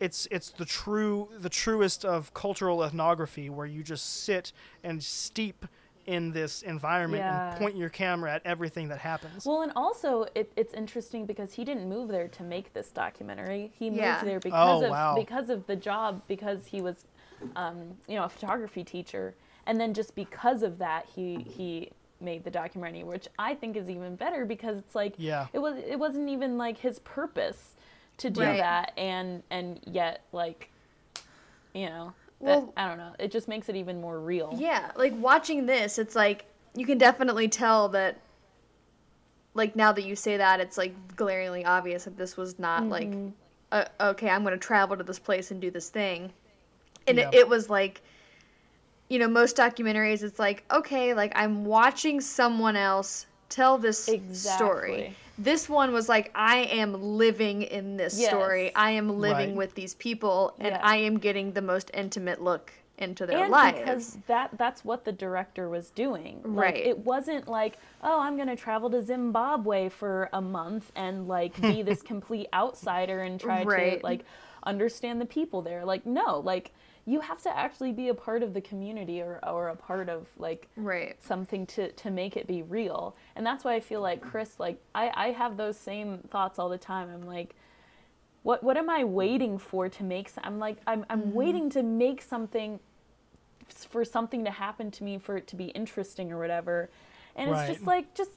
Speaker 1: it's it's the true the truest of cultural ethnography where you just sit and steep in this environment
Speaker 2: Yeah.
Speaker 1: and point your camera at everything that happens
Speaker 2: Well, and also it, it's interesting because he didn't move there to make this documentary. He moved there because
Speaker 1: Oh,
Speaker 2: of
Speaker 1: wow.
Speaker 2: because of the job because he was, um, you know, a photography teacher, and then just because of that he he made the documentary, which I think is even better because it's like
Speaker 1: Yeah.
Speaker 2: it was it wasn't even like his purpose to do
Speaker 3: Right.
Speaker 2: that, and and yet like, you know. that- I don't know. It just makes it even more real.
Speaker 3: yeah, like watching this, it's like you can definitely tell that like now that you say that, it's like glaringly obvious that this was not like uh, okay, I'm going to travel to this place and do this thing. And
Speaker 1: Yeah.
Speaker 3: it, it was like you know, most documentaries it's like okay, like I'm watching someone else tell this story.
Speaker 2: Exactly.
Speaker 3: This one was like I am living in this
Speaker 2: Yes.
Speaker 3: story. I am living
Speaker 1: Right.
Speaker 3: with these people and
Speaker 2: Yeah.
Speaker 3: I am getting the most intimate look into their
Speaker 2: and
Speaker 3: lives.
Speaker 2: because that that's what the director was doing
Speaker 3: Right.
Speaker 2: it wasn't like oh i'm going to travel to zimbabwe for a month and like be this complete outsider and try
Speaker 3: Right.
Speaker 2: to like understand the people there like no like you have to actually be a part of the community or, or a part of like
Speaker 3: right.
Speaker 2: something to to make it be real and that's why i feel like mm-hmm. chris like i i have those same thoughts all the time i'm like what what am i waiting for to make some, i'm like i'm i'm mm-hmm. waiting to make something for something to happen to me for it to be interesting or whatever and
Speaker 1: Right.
Speaker 2: it's just like just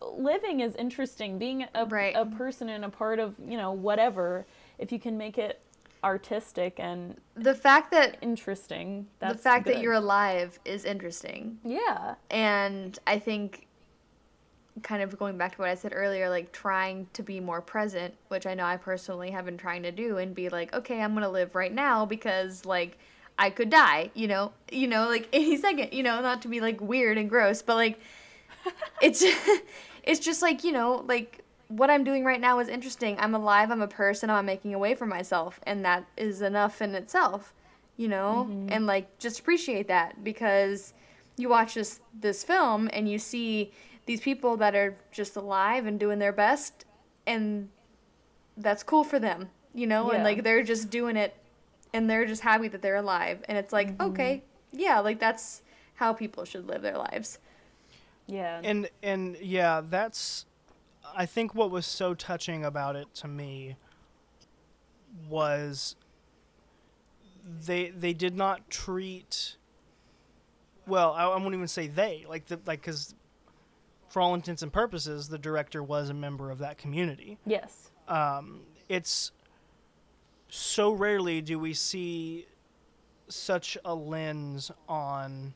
Speaker 2: living is interesting being a,
Speaker 3: Right.
Speaker 2: a person and a part of you know whatever if you can make it artistic and
Speaker 3: The fact that
Speaker 2: interesting that's
Speaker 3: the fact that you're alive is interesting.
Speaker 2: yeah.
Speaker 3: And I think kind of going back to what I said earlier, like trying to be more present, which I know I personally have been trying to do and be like, okay, I'm gonna live right now because like I could die, you know, you know, like any second, you know, not to be like weird and gross, but like it's it's just like, you know, like what I'm doing right now is interesting. I'm alive, I'm a person, I'm making a way for myself, and that is enough in itself, you know? Mm-hmm. And like just appreciate that because you watch this this film and you see these people that are just alive and doing their best and that's cool for them, you know? And like they're just doing it and they're just happy that they're alive and it's like, mm-hmm. okay, yeah, like that's how people should live their lives.
Speaker 2: yeah
Speaker 1: and and yeah that's i think what was so touching about it to me was they they did not treat well i, I won't even say they like the like because for all intents and purposes the director was a member of that community.
Speaker 2: Yes.
Speaker 1: Um, it's so rarely do we see such a lens on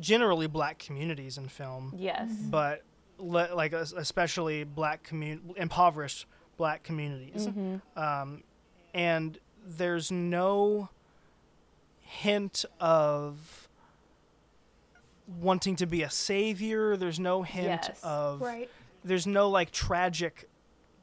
Speaker 1: generally black communities in film.
Speaker 2: Yes.
Speaker 1: But le- like especially black commun- impoverished black communities um, and there's no hint of wanting to be a savior there's no hint
Speaker 2: Yes.
Speaker 1: of there's no like tragic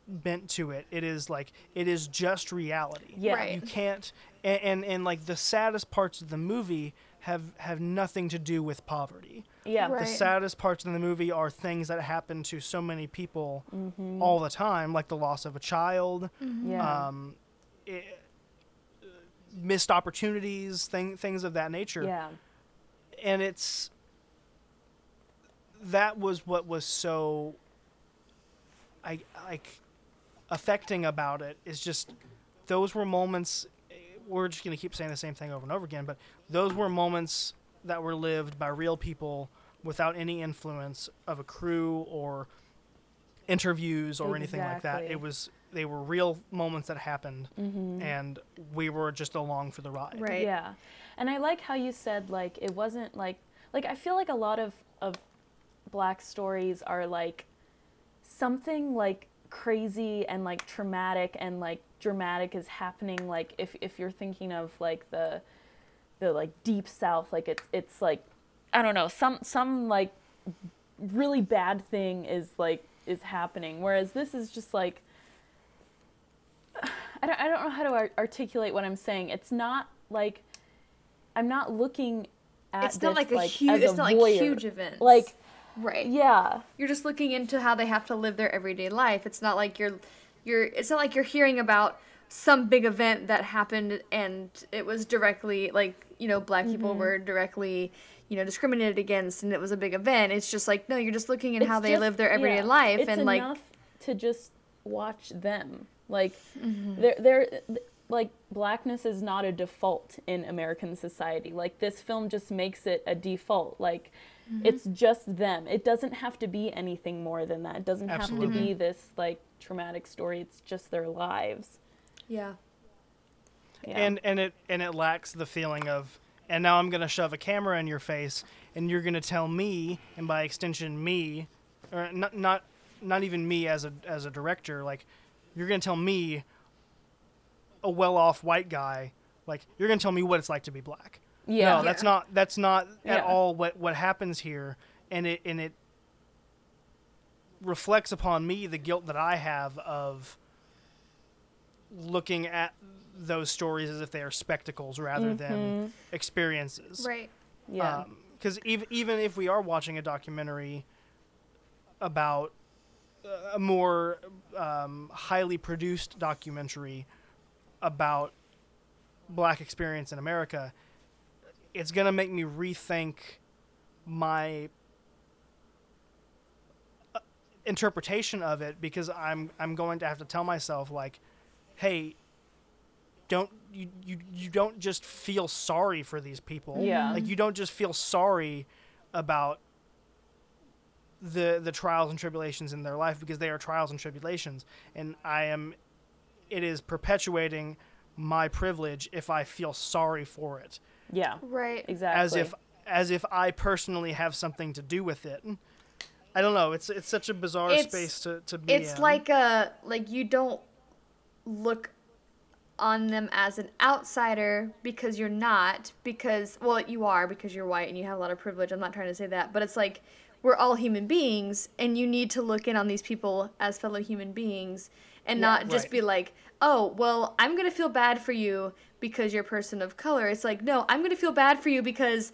Speaker 1: bent to it it is like it is just reality
Speaker 2: Yeah.
Speaker 3: Right.
Speaker 1: you can't and, and and like the saddest parts of the movie have have nothing to do with poverty.
Speaker 2: Yeah.
Speaker 3: Right.
Speaker 1: the saddest parts in the movie are things that happen to so many people
Speaker 2: Mm-hmm.
Speaker 1: all the time like the loss of a child
Speaker 2: yeah.
Speaker 1: um i missed opportunities thing, things of that nature.
Speaker 2: Yeah.
Speaker 1: And it's that was what was so i like affecting about it is just those were moments we're just going to keep saying the same thing over and over again but those were moments that were lived by real people without any influence of a crew or interviews or anything like that it was they were real moments that happened
Speaker 2: Mm-hmm.
Speaker 1: and we were just along for the ride
Speaker 3: Right.
Speaker 2: Yeah. And I like how you said like it wasn't like like I feel like a lot of of black stories are like something like crazy and like traumatic and like dramatic is happening like if if you're thinking of like the the like deep south like it's it's like I don't know some some like really bad thing is like is happening whereas this is just like I don't, I don't know how to ar- articulate what I'm saying. It's not like I'm not looking at
Speaker 3: It's not
Speaker 2: this,
Speaker 3: like a huge
Speaker 2: as
Speaker 3: it's
Speaker 2: a
Speaker 3: not like
Speaker 2: voyeur.
Speaker 3: huge events.
Speaker 2: Like
Speaker 3: right.
Speaker 2: yeah,
Speaker 3: You're just looking into how they have to live their everyday life. It's not like you're you're it's not like you're hearing about some big event that happened and it was directly like, you know, black people
Speaker 2: Mm-hmm.
Speaker 3: were directly you know, discriminated against and it was a big event. It's just like, no, you're just looking at how
Speaker 2: It's
Speaker 3: they live their everyday
Speaker 2: yeah,
Speaker 3: life
Speaker 2: it's
Speaker 3: and like
Speaker 2: to just watch them. Like
Speaker 3: Mm-hmm.
Speaker 2: they're they're like blackness is not a default in American society. Like this film just makes it a default. Like
Speaker 3: Mm-hmm.
Speaker 2: it's just them. It doesn't have to be anything more than that. It doesn't have to be this like traumatic story. It's just their lives.
Speaker 3: yeah.
Speaker 2: Yeah.
Speaker 1: and and it and it lacks the feeling of and now I'm gonna shove a camera in your face and you're gonna tell me and by extension me or not not not even me as a as a director like you're gonna tell me a well-off white guy like you're gonna tell me what it's like to be black
Speaker 2: yeah.
Speaker 1: no that's not that's not
Speaker 2: Yeah.
Speaker 1: at all what what happens here and it and it reflects upon me the guilt that I have of looking at those stories as if they are spectacles rather than experiences.
Speaker 3: Right.
Speaker 2: Yeah.
Speaker 1: Because even even if we are watching a documentary about uh, a more um, highly produced documentary about black experience in America, it's gonna make me rethink my interpretation of it because I'm I'm going to have to tell myself like, hey, don't you, you you don't just feel sorry for these people.
Speaker 2: Yeah.
Speaker 1: Like you don't just feel sorry about the the trials and tribulations in their life because they are trials and tribulations and I am it is perpetuating my privilege if I feel sorry for it
Speaker 2: yeah.
Speaker 3: Right.
Speaker 2: Exactly.
Speaker 1: as if as if I personally have something to do with it. I don't know. It's it's such a bizarre
Speaker 3: It's-
Speaker 1: space to, to be
Speaker 3: It's
Speaker 1: in.
Speaker 3: like a like you don't look on them as an outsider because you're not because well you are because you're white and you have a lot of privilege. I'm not trying to say that, but it's like we're all human beings and you need to look in on these people as fellow human beings and not just
Speaker 1: Right.
Speaker 3: be like, "Oh, well, I'm going to feel bad for you because you're a person of color." It's like, "No, I'm going to feel bad for you because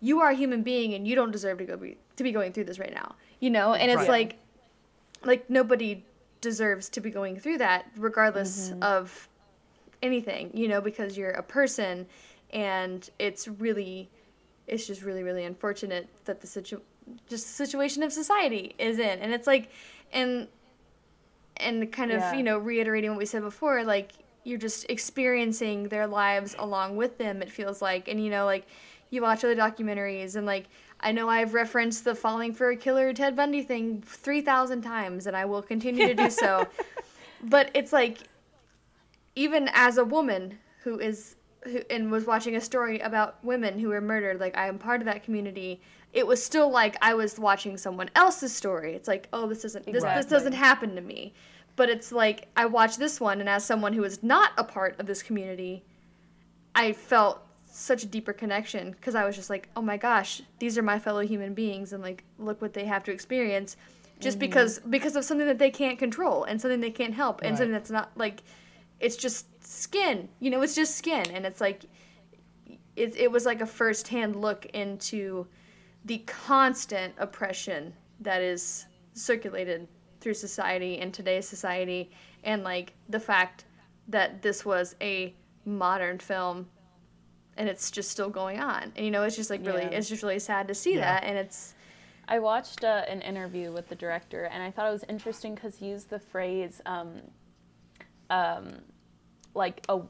Speaker 3: you are a human being and you don't deserve to go be, to be going through this right now." You know? And it's
Speaker 1: Right.
Speaker 3: like like nobody deserves to be going through that regardless mm-hmm. of anything you know because you're a person and it's really it's just really really unfortunate that the situ just the situation of society is in and it's like and and kind of
Speaker 2: Yeah.
Speaker 3: you know reiterating what we said before like you're just experiencing their lives along with them it feels like and you know like you watch other documentaries and like I know I've referenced the falling for a killer Ted Bundy thing 3000 times and I will continue to do so. But it's like even as a woman who is who and was watching a story about women who were murdered like I am part of that community it was still like I was watching someone else's story. It's like oh this doesn't this, this doesn't happen to me. But it's like I watched this one and as someone who is not a part of this community I felt such a deeper connection because I was just like, oh my gosh, these are my fellow human beings, and like, look what they have to experience, just mm-hmm. because because of something that they can't control and something they can't help and
Speaker 1: Right.
Speaker 3: something that's not like, it's just skin, you know, it's just skin, and it's like, it it was like a firsthand look into the constant oppression that is circulated through society in today's society, and like the fact that this was a modern film and it's just still going on. And you know, it's just like really,
Speaker 2: Yeah.
Speaker 3: it's just really sad to see
Speaker 1: Yeah.
Speaker 3: that. And it's
Speaker 2: I watched uh, an interview with the director, and I thought it was interesting because he used the phrase, um, um, like a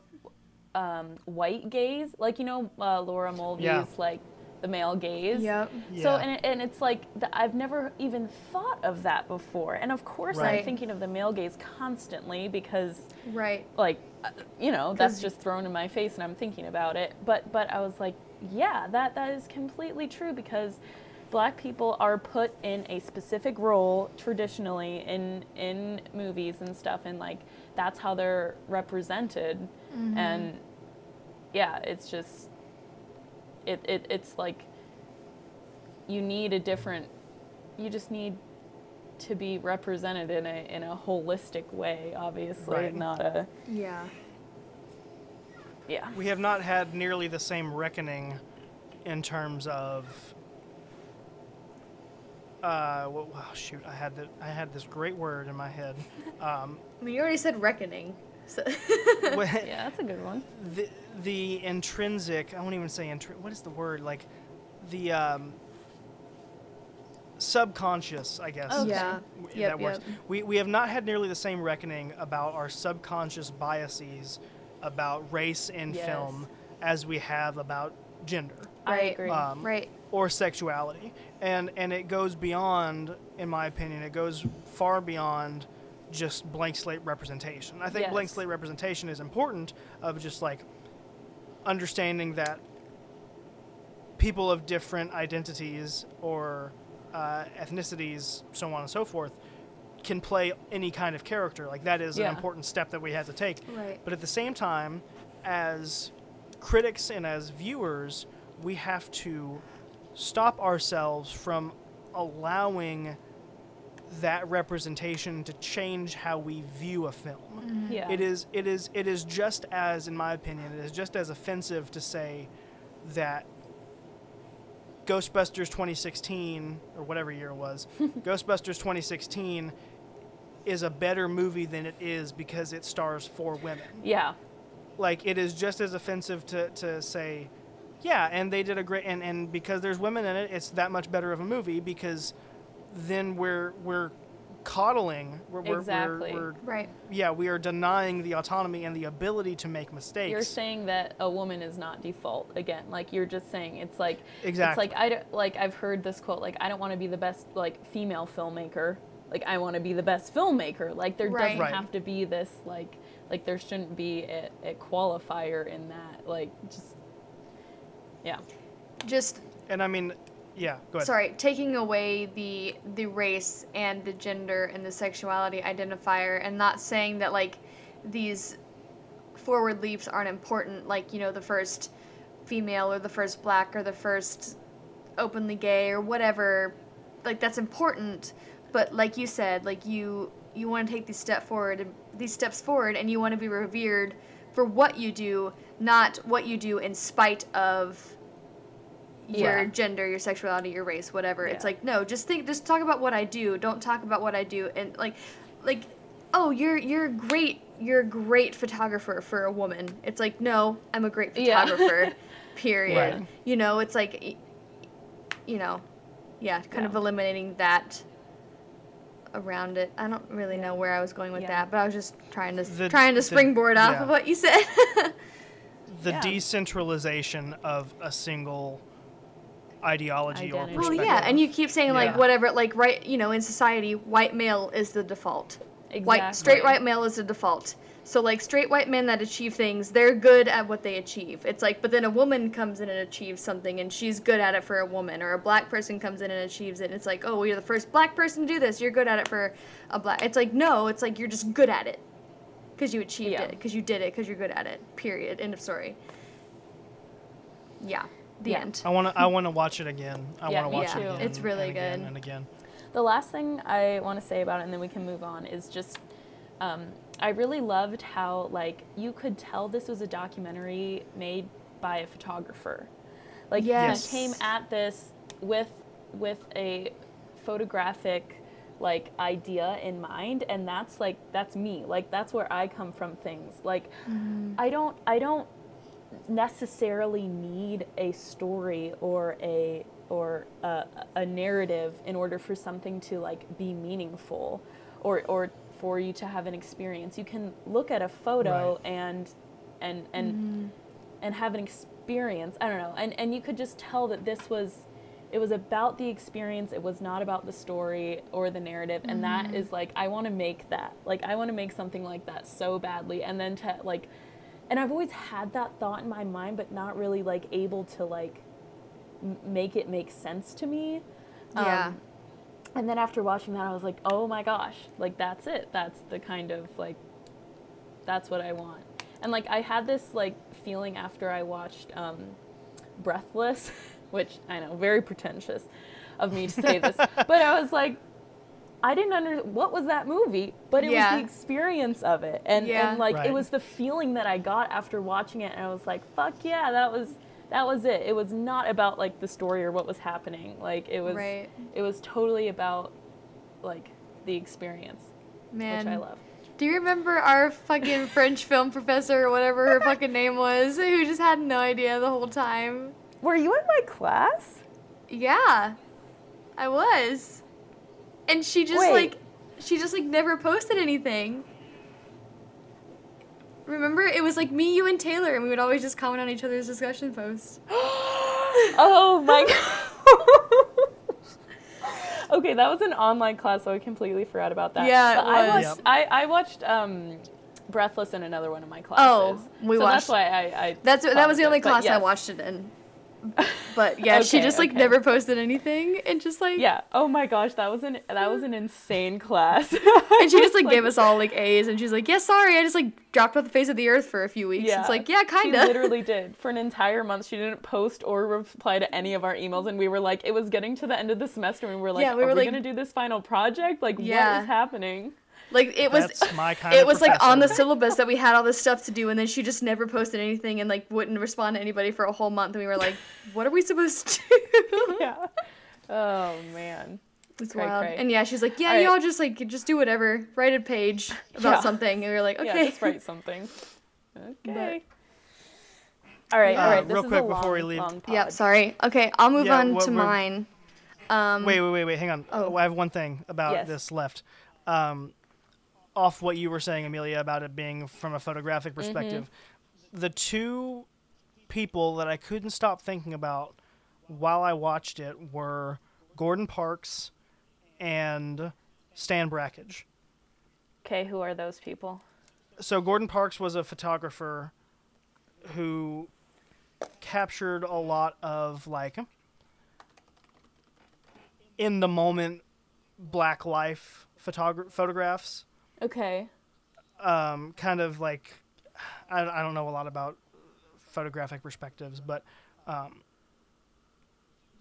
Speaker 2: um, white gaze, like you know uh, Laura Mulvey's
Speaker 1: Yeah.
Speaker 2: like the male gaze.
Speaker 3: yep,
Speaker 2: So and it, and it's like th- I've never even thought of that before, and of course I'm thinking of the male gaze constantly because
Speaker 3: right,
Speaker 2: like uh, you know that's just thrown in my face and i'm thinking about it. But but i was like yeah that that is completely true because black people are put in a specific role traditionally in in movies and stuff and like that's how they're represented. And yeah it's just it, it it's like you need a different you just need to be represented in a in a holistic way obviously
Speaker 1: Right.
Speaker 2: not a
Speaker 3: yeah,
Speaker 2: yeah
Speaker 1: we have not had nearly the same reckoning in terms of uh well, well shoot i had the, i had this great word in my head um
Speaker 3: I mean, you already said reckoning. So
Speaker 2: yeah that's a good one
Speaker 1: the the intrinsic i won't even say intri- what is the word like the um subconscious i guess
Speaker 2: Okay.
Speaker 1: is-
Speaker 3: Yeah.
Speaker 1: w-
Speaker 3: Yep,
Speaker 1: that works
Speaker 3: yep.
Speaker 1: we we have not had nearly the same reckoning about our subconscious biases about race in
Speaker 2: Yes.
Speaker 1: film as we have about gender
Speaker 2: i
Speaker 3: Right.
Speaker 2: agree
Speaker 1: um,
Speaker 3: right,
Speaker 1: or sexuality and and it goes beyond in my opinion it goes far beyond just blank slate representation. I think blank slate representation is important of just like understanding that people of different identities or uh, ethnicities so on and so forth can play any kind of character. Like that is
Speaker 2: Yeah.
Speaker 1: an important step that we have to take.
Speaker 3: Right,
Speaker 1: but at the same time, as critics and as viewers, we have to stop ourselves from allowing that representation to change how we view a film. Mm-hmm.
Speaker 2: Yeah.
Speaker 1: It is it is it is just as in my opinion it is just as offensive to say that Ghostbusters 2016 or whatever year it was, Ghostbusters 2016 is a better movie than it is because it stars four women.
Speaker 2: Yeah.
Speaker 1: Like it is just as offensive to, to say, yeah, and they did a great and, and because there's women in it, it's that much better of a movie because then we're we're coddling we're, we're-
Speaker 2: Exactly.
Speaker 1: we're, we're
Speaker 3: Right.
Speaker 1: yeah, we are denying the autonomy and the ability to make mistakes.
Speaker 2: You're saying that a woman is not default again. Like you're just saying it's like
Speaker 1: Exactly.
Speaker 2: It's like I don't, like I've heard this quote like I don't want to be the best like female filmmaker. Like I want to be the best filmmaker. Like there
Speaker 3: Right.
Speaker 2: doesn't
Speaker 1: Right.
Speaker 2: have to be this like like there shouldn't be a, a qualifier in that. Like just yeah.
Speaker 3: Just
Speaker 1: and I mean, yeah, go ahead.
Speaker 3: sorry, taking away the the race and the gender and the sexuality identifier and not saying that like these forward leaps aren't important like, you know, the first female or the first black or the first openly gay or whatever. Like that's important, but like you said, like you you want to take these step forward and these steps forward and you want to be revered for what you do, not what you do in spite of your
Speaker 2: Yeah.
Speaker 3: gender, your sexuality, your race, whatever. It's like no, just think, just talk about what I do. Don't talk about what I do, and like, like, oh, you're you're great. You're a great photographer for a woman. It's like no, I'm a great
Speaker 2: Yeah.
Speaker 3: photographer. period.
Speaker 1: Right.
Speaker 3: You know, it's like, you know, yeah, kind of eliminating that around it. I don't really
Speaker 2: Yeah.
Speaker 3: know where I was going with
Speaker 2: Yeah.
Speaker 3: that, but I was just trying to
Speaker 1: The-
Speaker 3: trying to
Speaker 1: the-
Speaker 3: springboard off
Speaker 1: yeah.
Speaker 3: of what you said.
Speaker 1: the
Speaker 2: Yeah.
Speaker 1: decentralization of a single ideology or
Speaker 2: Identity.
Speaker 3: Well, yeah, and you keep saying like
Speaker 1: Yeah.
Speaker 3: whatever, like right, you know, in society, white male is the default. White straight white male is the default. So like straight white men that achieve things, they're good at what they achieve. It's like, but then a woman comes in and achieves something, and she's good at it for a woman, or a black person comes in and achieves it. And it's like, oh, well, you're the first black person to do this. You're good at it for a black. It's like no, it's like you're just good at it because you achieved
Speaker 2: Yeah.
Speaker 3: it, because you did it, because you're good at it. Period. End of story. Yeah. The
Speaker 2: Yeah.
Speaker 3: end.
Speaker 1: I want to I want to watch it again. I
Speaker 2: Yeah,
Speaker 1: want to watch
Speaker 2: too.
Speaker 1: it again.
Speaker 3: It's really
Speaker 1: and again
Speaker 3: good.
Speaker 1: And again.
Speaker 2: The last thing I want to say about it, and then we can move on, is just um, I really loved how like you could tell this was a documentary made by a photographer. Like
Speaker 3: Yes.
Speaker 2: he came at this with with a photographic like idea in mind and that's like that's me like that's where i come from things like i don't i don't necessarily need a story or a or a, a narrative in order for something to like be meaningful or or for you to have an experience. You can look at a photo
Speaker 1: Right.
Speaker 2: and and and mm-hmm. and have an experience. I don't know. And and you could just tell that this was it was about the experience. It was not about the story or the narrative. And that mm-hmm. is like i want to make that. Like i want to make something like that so badly. And then to like and i've always had that thought in my mind but not really like able to like m- make it make sense to me.
Speaker 3: Yeah.
Speaker 2: Um, and then after watching that i was like oh my gosh like that's it. That's the kind of like that's what i want. And like i had this like feeling after i watched um, breathless which i know very pretentious of me to say this but i was like i didn't under what was that movie but it
Speaker 3: Yeah.
Speaker 2: was the experience of it and,
Speaker 3: Yeah.
Speaker 2: and like
Speaker 1: Right.
Speaker 2: it was the feeling that i got after watching it and i was like fuck yeah that was that was it it was not about like the story or what was happening like it was
Speaker 3: Right.
Speaker 2: it was totally about like the experience
Speaker 3: Man.
Speaker 2: which i love
Speaker 3: Do you remember our fucking French film professor or whatever her fucking name was, who just had no idea the whole time?
Speaker 2: were you in my class
Speaker 3: Yeah, I was. And she just
Speaker 2: Wait.
Speaker 3: like, she just like never posted anything. Remember, it was like me, you, and Taylor, and we would always just comment on each other's discussion posts.
Speaker 2: oh my god. okay, that was an online class, so I completely forgot about that.
Speaker 3: Yeah, it
Speaker 2: But I
Speaker 3: was.
Speaker 2: watched,
Speaker 1: Yep.
Speaker 2: I, I watched um, Breathless in another one of my classes.
Speaker 3: Oh, we
Speaker 2: so
Speaker 3: watched-
Speaker 2: that's why I. I
Speaker 3: That's that was the only
Speaker 2: it, but
Speaker 3: class I watched it in. But yeah, she just like
Speaker 2: okay.
Speaker 3: never posted anything and just like
Speaker 2: Yeah. Oh my gosh, that was an that was an insane class.
Speaker 3: and she just like, gave us all like A's and she's like, yeah, sorry, I just like dropped off the face of the earth for a few weeks. It's like, yeah, kind of.
Speaker 2: She literally did. For an entire month, she didn't post or reply to any of our emails, and we were like, it was getting to the end of the semester, and we were like,
Speaker 3: Yeah, we
Speaker 2: are
Speaker 3: were
Speaker 2: we
Speaker 3: like-
Speaker 2: gonna do this final project? Like,
Speaker 3: Yeah.
Speaker 2: what is happening?
Speaker 3: Like it was
Speaker 1: That's my kind
Speaker 3: it
Speaker 1: of
Speaker 3: was like on the syllabus that we had all this stuff to do and then she just never posted anything and like wouldn't respond to anybody for a whole month and we were like, what are we supposed to do?
Speaker 2: Yeah. Oh man.
Speaker 3: It's
Speaker 2: Cray,
Speaker 3: wild.
Speaker 2: cray.
Speaker 3: And yeah, she's like, yeah,
Speaker 2: All right.
Speaker 3: y'all just like just do whatever. Write a page about
Speaker 2: Yeah.
Speaker 3: something. And we were like, okay.
Speaker 2: Yeah, just write something. Okay. all right, all
Speaker 1: Uh,
Speaker 2: right. This
Speaker 1: real
Speaker 2: is
Speaker 1: quick
Speaker 2: a long,
Speaker 1: before we leave-
Speaker 2: long pod.
Speaker 3: Yep, sorry. Okay, I'll move
Speaker 1: Yeah,
Speaker 3: on
Speaker 1: what
Speaker 3: to mine. Um,
Speaker 1: Wait, wait, wait, wait. Hang on.
Speaker 3: Oh.
Speaker 1: Oh, I have one thing about
Speaker 2: Yes.
Speaker 1: this left. Um, off what you were saying, Amelia, about it being from a photographic
Speaker 2: Mm-hmm.
Speaker 1: perspective. The two people that I couldn't stop thinking about while I watched it were Gordon Parks and Stan Brakhage.
Speaker 2: Okay, who are those people?
Speaker 1: so Gordon Parks was a photographer who captured a lot of like in the moment black life photogra- photographs
Speaker 2: Okay.
Speaker 1: um, kind of like I, I don't know a lot about photographic perspectives but um,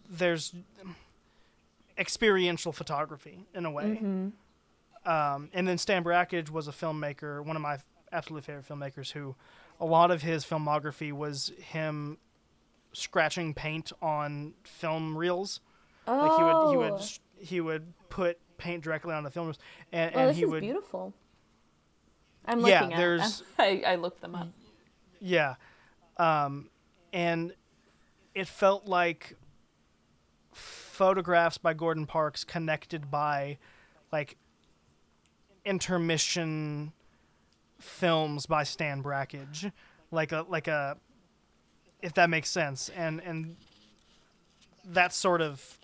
Speaker 1: there's experiential photography in a way um, and then Stan Brakhage was a filmmaker, one of my absolute favorite filmmakers, who a lot of his filmography was him scratching paint on film reels.
Speaker 2: Oh.
Speaker 1: Like he would he would he would put paint directly on the film reels, and,
Speaker 2: Well,
Speaker 1: and
Speaker 2: this
Speaker 1: he
Speaker 2: is
Speaker 1: would
Speaker 2: beautiful. I'm
Speaker 1: Yeah,
Speaker 2: looking at.
Speaker 1: there's-
Speaker 2: I, I looked them up.
Speaker 1: Yeah. Um, and it felt like photographs by Gordon Parks connected by like intermission films by Stan Brakhage. Like a like a if that makes sense. And and that sort of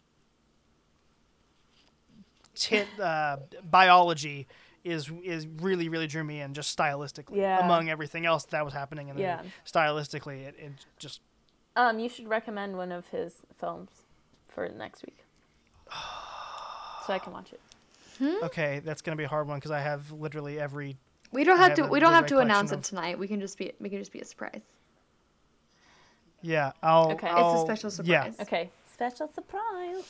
Speaker 1: tit uh, biology is is really really drew me in just stylistically
Speaker 2: Yeah.
Speaker 1: among everything else that was happening in the
Speaker 2: Yeah.
Speaker 1: movie. stylistically it, it just
Speaker 2: Um, you should recommend one of his films for next week, so I can watch it.
Speaker 1: okay that's gonna be a hard one because i have literally every
Speaker 3: we don't have
Speaker 1: have
Speaker 3: to. We don't have to announce
Speaker 1: collection
Speaker 3: it tonight. We can just be. We can just be a surprise.
Speaker 1: yeah i'll
Speaker 2: Okay. It's a
Speaker 1: I'll-
Speaker 3: special
Speaker 1: yeah
Speaker 3: surprise.
Speaker 2: Okay, special surprise.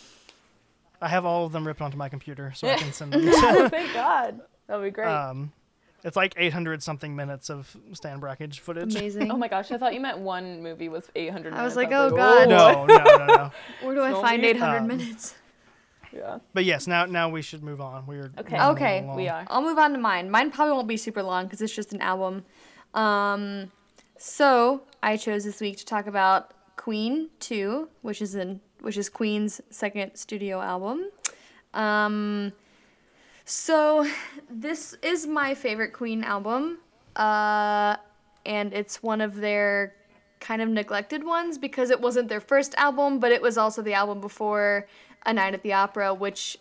Speaker 1: I have all of them ripped onto my computer so i can send them
Speaker 2: oh, thank God. That'll be great.
Speaker 1: um it's like 800 something minutes of stan brakhage footage
Speaker 3: Amazing.
Speaker 2: oh my gosh, I thought you meant one movie was 800
Speaker 3: I was
Speaker 2: minutes.
Speaker 3: like, oh, God.
Speaker 1: no no no no
Speaker 3: Where do I
Speaker 2: It's
Speaker 3: find
Speaker 2: only,
Speaker 3: 800
Speaker 1: um,
Speaker 3: minutes?
Speaker 2: Yeah.
Speaker 1: but yes now now we should move on we're
Speaker 2: Okay.
Speaker 1: running
Speaker 3: Okay,
Speaker 1: along.
Speaker 2: We are.
Speaker 3: I'll move on to mine. Mine probably won't be super long because it's just an album. Um, so I chose this week to talk about Queen Two, which is in which is Queen's second studio album. Um, so this is my favorite Queen album, uh, and it's one of their kind of neglected ones because it wasn't their first album, but it was also the album before A Night at the Opera, which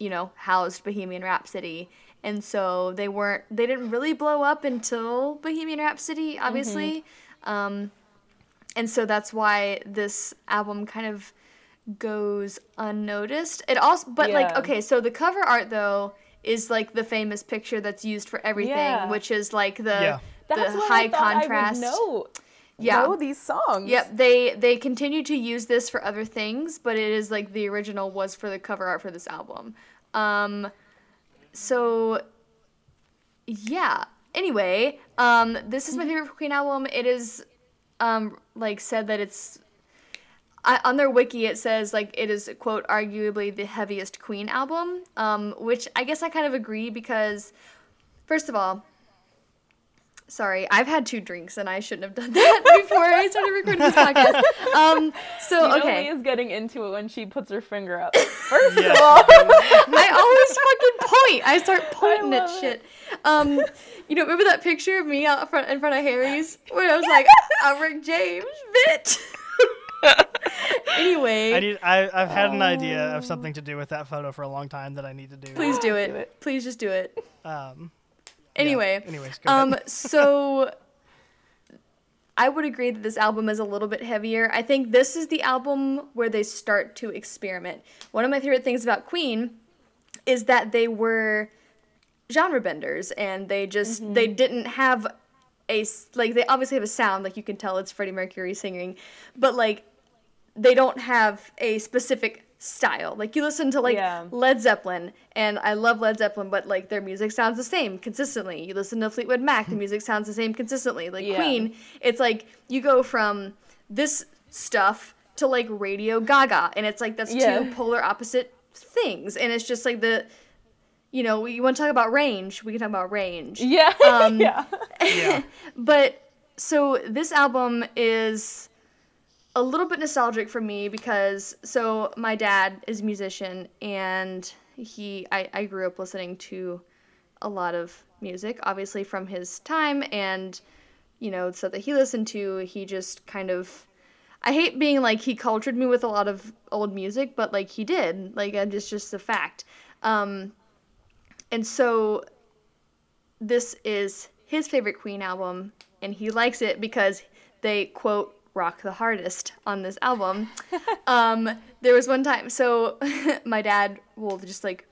Speaker 3: you know, housed Bohemian Rhapsody. And so they weren't, they didn't really blow up until Bohemian Rhapsody, obviously. Um, and so that's why this album kind of goes unnoticed. It also, but like, okay, so the cover art though is like the famous picture that's used for everything,
Speaker 2: Yeah.
Speaker 3: which is like the,
Speaker 1: Yeah.
Speaker 2: That's
Speaker 3: the
Speaker 2: what
Speaker 3: high
Speaker 2: I
Speaker 3: contrast.
Speaker 2: I would know.
Speaker 3: Yeah.
Speaker 2: Know these songs.
Speaker 3: Yep, they they continue to use this for other things, but it is like the original was for the cover art for this album. Um so yeah. Anyway, um this is my favorite Queen album. It is um like said that it's I, on their wiki it says like it is quote arguably the heaviest Queen album, um which I guess I kind of agree because first of all, Sorry, I've had two drinks and I shouldn't have done that before I started recording this podcast. Um, so
Speaker 2: You know
Speaker 3: okay,
Speaker 2: Leah's getting into it when she puts her finger up. First
Speaker 1: Yeah.
Speaker 2: of all,
Speaker 3: I always fucking point. I start pointing at
Speaker 2: it.
Speaker 3: shit. Um, you know, remember that picture of me out front in front of Harry's where I was like, "I'm Rick James, bitch." anyway,
Speaker 1: I need. I, I've had an idea of something to do with that photo for a long time that I need to do.
Speaker 3: please do it.
Speaker 2: Do it.
Speaker 3: Please just do it.
Speaker 1: Um, yeah.
Speaker 3: Anyway,
Speaker 1: Anyways, go
Speaker 3: um,
Speaker 1: ahead.
Speaker 3: so I would agree that this album is a little bit heavier. I think this is the album where they start to experiment. One of my favorite things about Queen is that they were genre benders and they just mm-hmm. they didn't have a like they obviously have a sound like you can tell it's Freddie Mercury singing, but like they don't have a specific style. Like you listen to like yeah. Led Zeppelin, and I love Led Zeppelin, but like their music sounds the same consistently. You listen to Fleetwood Mac, the music sounds the same consistently. Like yeah. Queen, it's like you go from this stuff to like Radio Gaga, and it's like that's yeah. two polar opposite things, and it's just like the. You know, you want to talk about range? We can talk about range.
Speaker 2: Yeah. Um, yeah.
Speaker 3: yeah. but so this album is a little bit nostalgic for me because so my dad is a musician and he I, I grew up listening to a lot of music obviously from his time and you know stuff that he listened to. He just kind of I hate being like he cultured me with a lot of old music but like he did. Like it's just a fact. Um and so this is his favorite Queen album and he likes it because they quote rock the hardest on this album. um, there was one time, so my dad will just like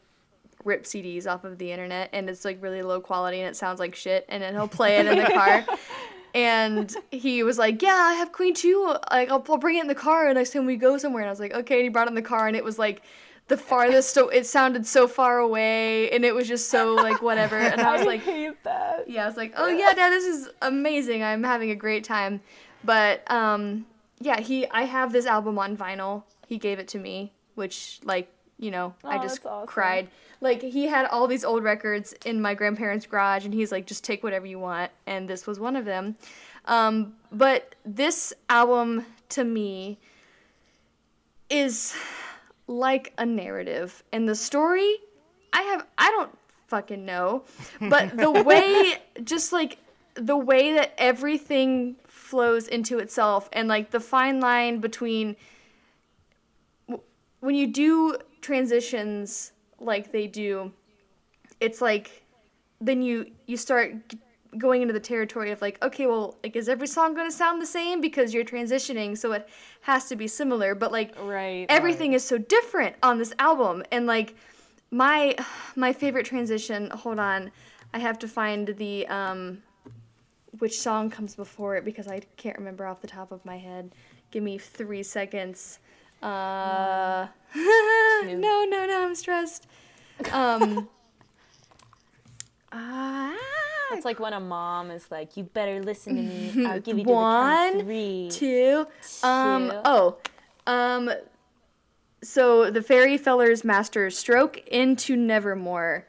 Speaker 3: rip CDs off of the internet, and it's like really low quality and it sounds like shit, and then he'll play it in the car. and he was like, "Yeah, I have Queen too. Like, I'll, I'll bring it in the car and next time we go somewhere." And I was like, "Okay." And he brought it in the car, and it was like the farthest. So it sounded so far away, and it was just so like whatever. And I was like,
Speaker 2: I hate that.
Speaker 3: Yeah, I was like, "Oh yeah, Dad, this is amazing. I'm having a great time." But um, yeah, he I have this album on vinyl. He gave it to me, which like you know oh, I just awesome. cried. Like he had all these old records in my grandparents' garage, and he's like, just take whatever you want, and this was one of them. Um, but this album to me is like a narrative, and the story I have I don't fucking know, but the way just like the way that everything flows into itself. And like the fine line between when you do transitions like they do it's like then you you start going into the territory of like okay well like is every song going to sound the same? Because you're transitioning so it has to be similar. But like
Speaker 2: right
Speaker 3: everything
Speaker 2: right.
Speaker 3: is so different on this album. And like my my favorite transition hold on i have to find the um which song comes before it because I can't remember off the top of my head. Give me three seconds. Uh, no, no, no, I'm stressed. Um,
Speaker 2: uh, it's like when a mom is like, "You better listen to me. I'll give you to One, the three,
Speaker 3: two, um, oh, um, so the Fairy Fellers Master Stroke into Nevermore.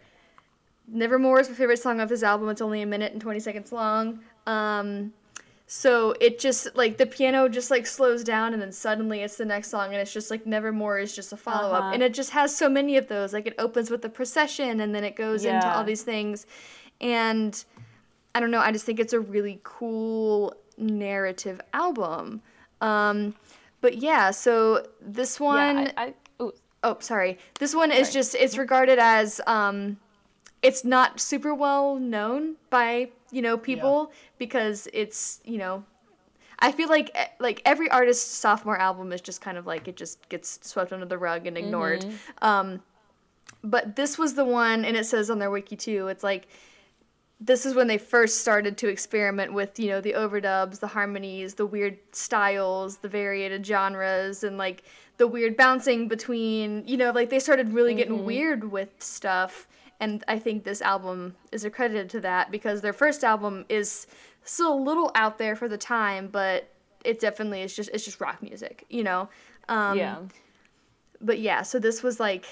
Speaker 3: Nevermore is my favorite song off this album. It's only a minute and 20 seconds long. Um, so it just like the piano just like slows down and then suddenly it's the next song and it's just like Nevermore is just a follow up uh-huh. and it just has so many of those like it opens with the procession and then it goes yeah. into all these things and I don't know I just think it's a really cool narrative album. Um, but yeah, so this one yeah, I, I, oh sorry this one sorry. is just it's regarded as um, it's not super well known by you know people yeah. because it's you know I feel like eh, like every artist's sophomore album is just kind of like it just gets swept under the rug and ignored. Mm-hmm. Um, but this was the one, and it says on their wiki too. It's like this is when they first started to experiment with you know the overdubs, the harmonies, the weird styles, the variated genres, and like the weird bouncing between you know like they started really getting mm-hmm. weird with stuff and I think this album is accredited to that because their first album is still a little out there for the time, but it definitely is just it's just rock music, you know.
Speaker 2: Um, yeah.
Speaker 3: But yeah, so this was like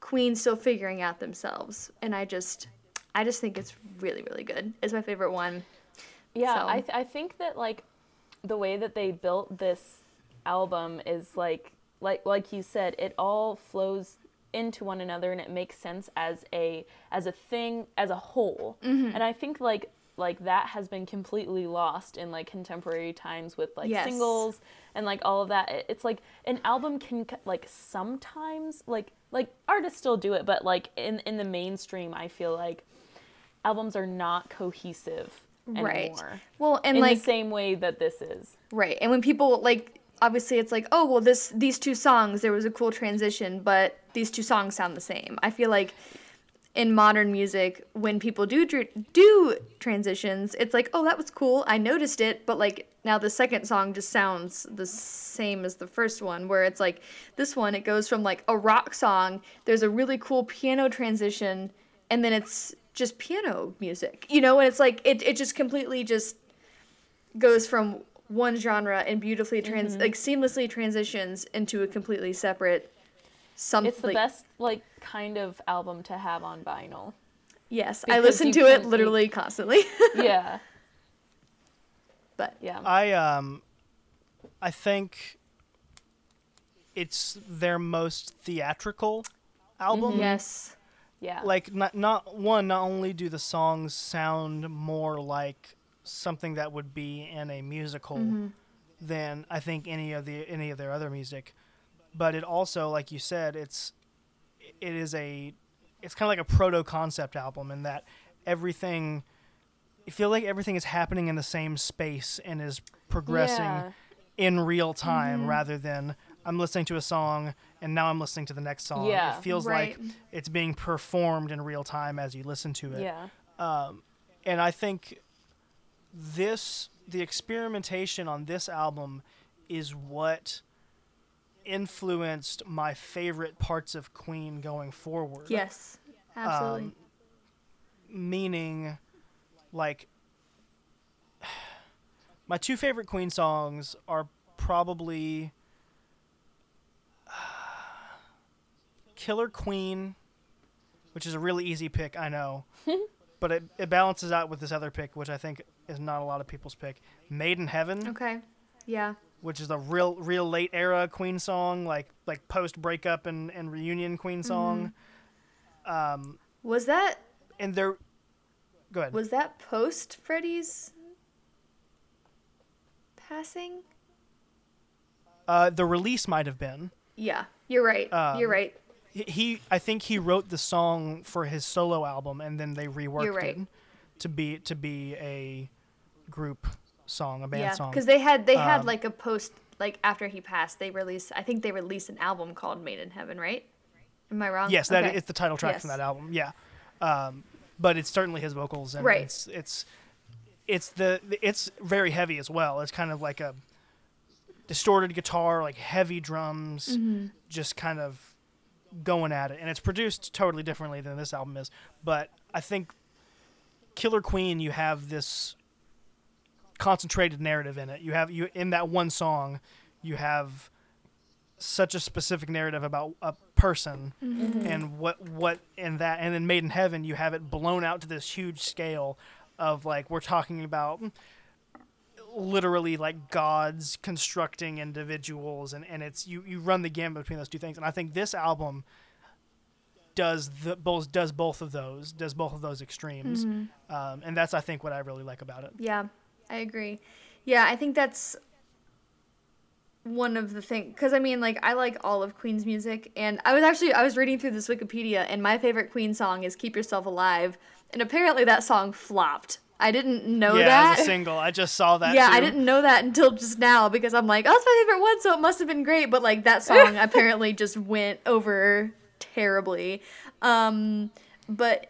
Speaker 3: Queen still figuring out themselves, and I just I just think it's really really good. It's my favorite one.
Speaker 2: Yeah, so. I th- I think that like the way that they built this album is like like like you said, it all flows into one another and it makes sense as a as a thing as a whole mm-hmm. and i think like like that has been completely lost in like contemporary times with like yes. singles and like all of that it's like an album can like sometimes like like artists still do it but like in in the mainstream i feel like albums are not cohesive
Speaker 3: Right.
Speaker 2: anymore.
Speaker 3: Well, and
Speaker 2: in
Speaker 3: like
Speaker 2: the same way that this is.
Speaker 3: Right. And when people like obviously it's like, "Oh, well this these two songs there was a cool transition, but these two songs sound the same." I feel like in modern music when people do do transitions, it's like, "Oh, that was cool. I noticed it." But like now the second song just sounds the same as the first one where it's like this one it goes from like a rock song, there's a really cool piano transition and then it's just piano music. You know, and it's like it it just completely just goes from one genre and beautifully trans
Speaker 2: Mm-hmm.
Speaker 3: like seamlessly transitions into a completely separate something.
Speaker 2: It's the best like kind of album to have on vinyl.
Speaker 3: Yes, I listen to it
Speaker 2: can-
Speaker 3: literally constantly.
Speaker 2: Yeah.
Speaker 3: but
Speaker 2: Yeah.
Speaker 1: I um, I think it's their most theatrical album.
Speaker 3: yes,
Speaker 2: yeah.
Speaker 1: Like not not one. Not only do the songs sound more like something that would be in a musical
Speaker 3: Mm-hmm.
Speaker 1: than I think any of the any of their other music, but it also, like you said, it's it is a it's kind of like a proto concept album in that everything. You feel like everything is happening in the same space and is progressing
Speaker 2: Yeah.
Speaker 1: in real time
Speaker 3: Mm-hmm.
Speaker 1: rather than I'm listening to a song and now I'm listening to the next song.
Speaker 2: Yeah.
Speaker 1: It feels
Speaker 3: Right.
Speaker 1: like it's being performed in real time as you listen to it.
Speaker 2: Yeah.
Speaker 1: And I think this the experimentation on this album is what influenced my favorite parts of Queen going forward.
Speaker 3: yes, absolutely.
Speaker 1: Um, meaning like my two favorite Queen songs are probably Killer Queen, which is a really easy pick, I know. but it, it balances out with this other pick, which I think is not a lot of people's pick. Made in Heaven,
Speaker 3: okay, yeah,
Speaker 1: which is a real real late era Queen song, like like post breakup and, and reunion Queen song. Um,
Speaker 3: was that
Speaker 1: and they're go ahead.
Speaker 3: was that post Freddie's passing?
Speaker 1: Uh, the release might have been.
Speaker 3: Yeah, you're right.
Speaker 1: Um,
Speaker 3: you're right.
Speaker 1: He- He, I think he wrote the song for his solo album, and then they reworked
Speaker 3: right.
Speaker 1: it to be to be a group song, a band
Speaker 3: Yeah,
Speaker 1: song.
Speaker 3: because they had they had
Speaker 1: Um,
Speaker 3: like a post like after he passed, they released. I think they released an album called Made in Heaven, right? Am I wrong?
Speaker 1: yes, that
Speaker 3: Okay.
Speaker 1: it's the title track from that album. Yeah, um, but it's certainly his vocals, and
Speaker 3: Right.
Speaker 1: it's it's it's the it's very heavy as well. It's kind of like a distorted guitar, like heavy drums,
Speaker 3: Mm-hmm.
Speaker 1: just kind of going at it, and it's produced totally differently than this album is. But I think Killer Queen, you have this concentrated narrative in it. You have you in that one song, you have such a specific narrative about a person and what what in that and then Made in Heaven you have it blown out to this huge scale of like we're talking about literally like gods constructing individuals and, and it's you, you run the gamut between those two things. And I think this album does the both does both of those does both of those extremes. Um, and that's I think what I really like about it.
Speaker 3: Yeah, I agree. Yeah, I think that's one of the things because I mean, like, I like all of Queen's music, and I was actually I was reading through this Wikipedia, and my favorite Queen song is "Keep Yourself Alive," and apparently that song flopped. I didn't know
Speaker 1: yeah
Speaker 3: that.
Speaker 1: as a single I just saw that
Speaker 3: yeah, I didn't know that until just now because I'm like, oh, it's my favorite one, so it must have been great. But like that song apparently just went over terribly. Um, but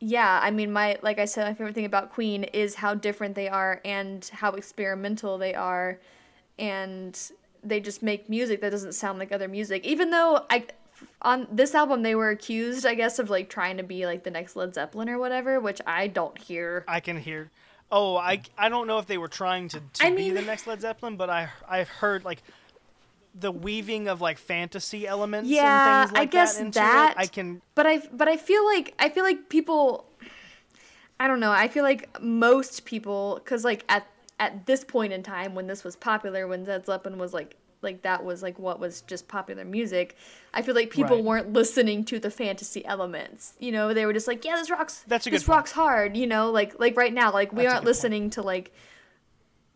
Speaker 3: yeah, I mean, my like I said, my favorite thing about Queen is how different they are and how experimental they are, and they just make music that doesn't sound like other music. Even though I on this album they were accused, I guess, of like trying to be like the next Led Zeppelin or whatever, which I don't hear.
Speaker 1: I can hear. Oh, I, I don't know if they were trying to, to
Speaker 3: I
Speaker 1: be the next Led Zeppelin, but I I've heard like the weaving of like fantasy elements
Speaker 3: Yeah,
Speaker 1: and things
Speaker 3: I
Speaker 1: like
Speaker 3: guess
Speaker 1: that into
Speaker 3: that-.
Speaker 1: I can
Speaker 3: but I but I feel like I feel like people I don't know. I feel like most people cuz like at at this point in time when this was popular when Led Zeppelin was like like that was like what was just popular music. I feel like people
Speaker 1: Right.
Speaker 3: weren't listening to the fantasy elements. You know, they were just like, yeah, this rocks
Speaker 1: That's a good
Speaker 3: this
Speaker 1: point.
Speaker 3: rocks hard, you know, like like right now like we
Speaker 1: That's
Speaker 3: aren't
Speaker 1: good point.
Speaker 3: listening to like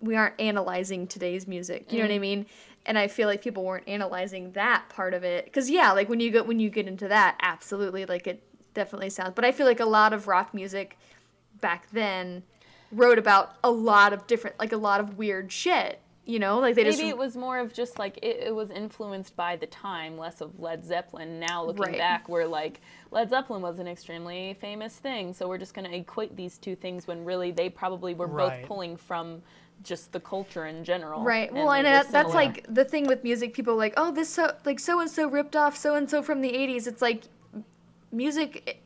Speaker 3: we aren't analyzing today's music. You know what I mm. mean? And I feel like people weren't analyzing that part of it. Cause yeah, like when you get when you get into that, absolutely, like it definitely sounds. But I feel like a lot of rock music back then wrote about a lot of different like a lot of weird shit you know like they
Speaker 2: Maybe
Speaker 3: just
Speaker 2: it was more of just like it, it was influenced by the time, less of Led Zeppelin. Now looking
Speaker 3: Right.
Speaker 2: back, we're like Led Zeppelin was an extremely famous thing, so we're just going to equate these two things when really they probably were
Speaker 1: Right.
Speaker 2: both pulling from just the culture in general.
Speaker 3: Right. Well, and
Speaker 2: they
Speaker 3: that, that's like the thing with music. People are like, oh, this so like so and so ripped off so and so from the '80s. It's like music.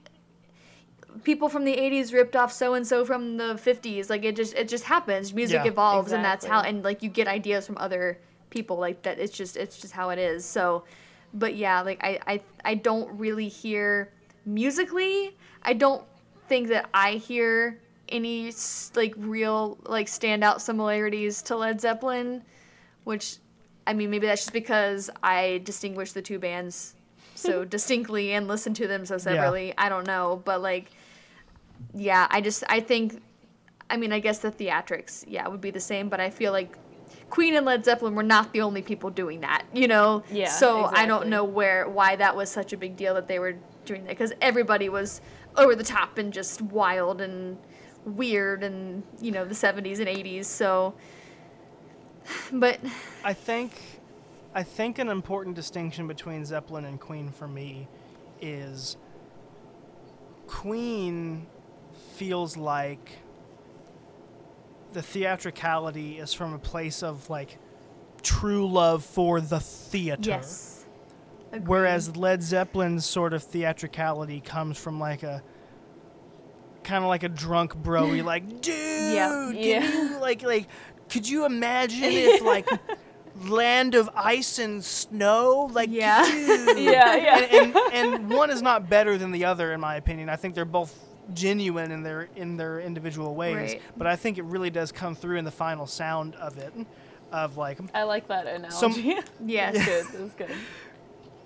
Speaker 3: People from the '80s ripped off so and so from the '50s. Like it just it just happens. Music
Speaker 1: Yeah.
Speaker 3: evolves, and that's how. And like you get ideas from other people. Like that. It's just it's just how it is. So, but yeah, like I I I don't really hear musically. I don't think that I hear any like real like standout similarities to Led Zeppelin, which I mean maybe that's just because I distinguish the two bands so distinctly and listen to them so separately. I don't know, but like yeah, I just I think I mean I guess the theatrics yeah would be the same, but I feel like Queen and Led Zeppelin were not the only people doing that, you know.
Speaker 2: Yeah,
Speaker 3: So I don't know where why that was such a big deal that they were doing that because everybody was over the top and just wild and weird and you know the 70s and 80s. So, but
Speaker 1: I think I think an important distinction between Zeppelin and Queen for me is Queen feels like the theatricality is from a place of like true love for the theater.
Speaker 3: yes. Agreed.
Speaker 1: Whereas Led Zeppelin's sort of theatricality comes from like a kind of like a drunk broy like dude
Speaker 3: Yeah.
Speaker 1: can
Speaker 2: Yeah.
Speaker 1: you like like could you imagine if like land of ice and snow like
Speaker 3: Yeah.
Speaker 1: dude.
Speaker 2: Yeah, yeah.
Speaker 1: and, and, and one is not better than the other in my opinion i think they're both genuine in their in their individual ways
Speaker 3: Right.
Speaker 1: but i think it really does come through in the final sound of it of like
Speaker 2: I like that analogy.
Speaker 1: Some-
Speaker 3: Yes.
Speaker 2: It's good. It was good.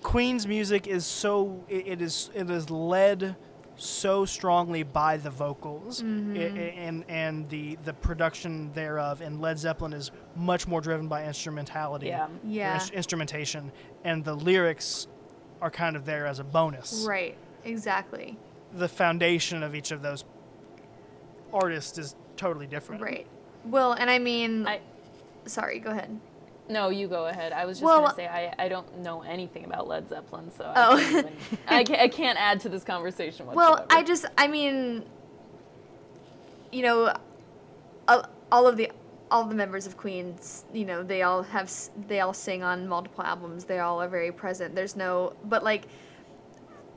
Speaker 1: Queen's music is so it, it is it is led so strongly by the vocals
Speaker 3: Mm-hmm.
Speaker 1: I- I- and and the the production thereof and Led Zeppelin is much more driven by instrumentality
Speaker 2: Yeah.
Speaker 3: Yeah.
Speaker 1: ins- instrumentation and the lyrics are kind of there as a bonus
Speaker 3: Right. Exactly.
Speaker 1: the foundation of each of those artists is totally different
Speaker 3: Right. Well, and I mean,
Speaker 2: I
Speaker 3: sorry. Go ahead.
Speaker 2: No, you go ahead. I was just
Speaker 3: Well-
Speaker 2: gonna say I, I don't know anything about Led Zeppelin, so
Speaker 3: Oh.
Speaker 2: I, can't even, I, can't, I can't add to this conversation whatsoever. Well.
Speaker 3: I just, I mean, you know, all, all of the all the members of Queens, you know, they all have they all sing on multiple albums. They all are very present. There's no, but like,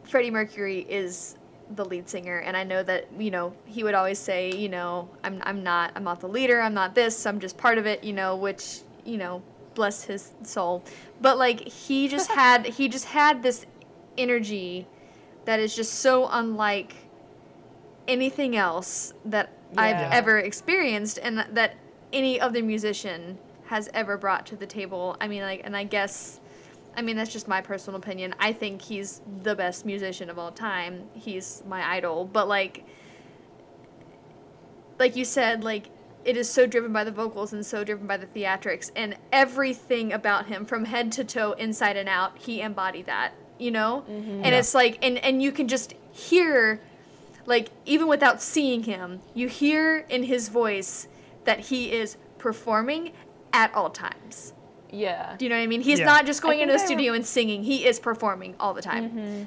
Speaker 3: Freddie Mercury is the lead singer, and I know that you know he would always say, you know, I'm I'm not I'm not the leader. I'm not this. I'm just part of it. You know, which you know, bless his soul. But like he just had he just had this energy that is just so unlike anything else that I've ever experienced and that any other musician has ever brought to the table. I mean like and I guess I mean that's just my personal opinion. I think he's the best musician of all time. He's my idol, but like like you said like it is so driven by the vocals and so driven by the theatrics and everything about him from head to toe inside and out he embodied that you know and
Speaker 1: Yeah.
Speaker 3: it's like and and you can just hear like even without seeing him you hear in his voice that he is performing at all times
Speaker 2: yeah.
Speaker 3: do you know what i mean he's
Speaker 1: Yeah.
Speaker 3: not just going into the
Speaker 2: I re-
Speaker 3: studio and singing he is performing all the time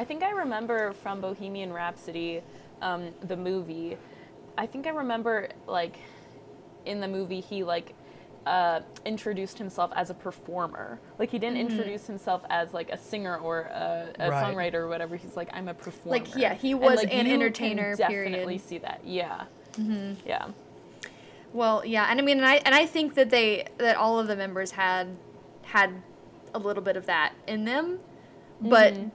Speaker 2: I think I remember from Bohemian Rhapsody, um, the movie. I think I remember like in the movie he like uh, introduced himself as a performer. Like he didn't
Speaker 3: Mm-hmm.
Speaker 2: introduce himself as like a singer or a, a
Speaker 1: Right.
Speaker 2: songwriter or whatever. He's like I'm a performer.
Speaker 3: Like, yeah, he
Speaker 2: And,
Speaker 3: was
Speaker 2: like,
Speaker 3: an
Speaker 2: you can
Speaker 3: entertainer,
Speaker 2: Definitely
Speaker 3: period. Mm-hmm.
Speaker 2: see that. Yeah. Yeah.
Speaker 3: Well, yeah, and I mean, and I and I think that they that all of the members had had a little bit of that in them, but
Speaker 2: Mm-hmm.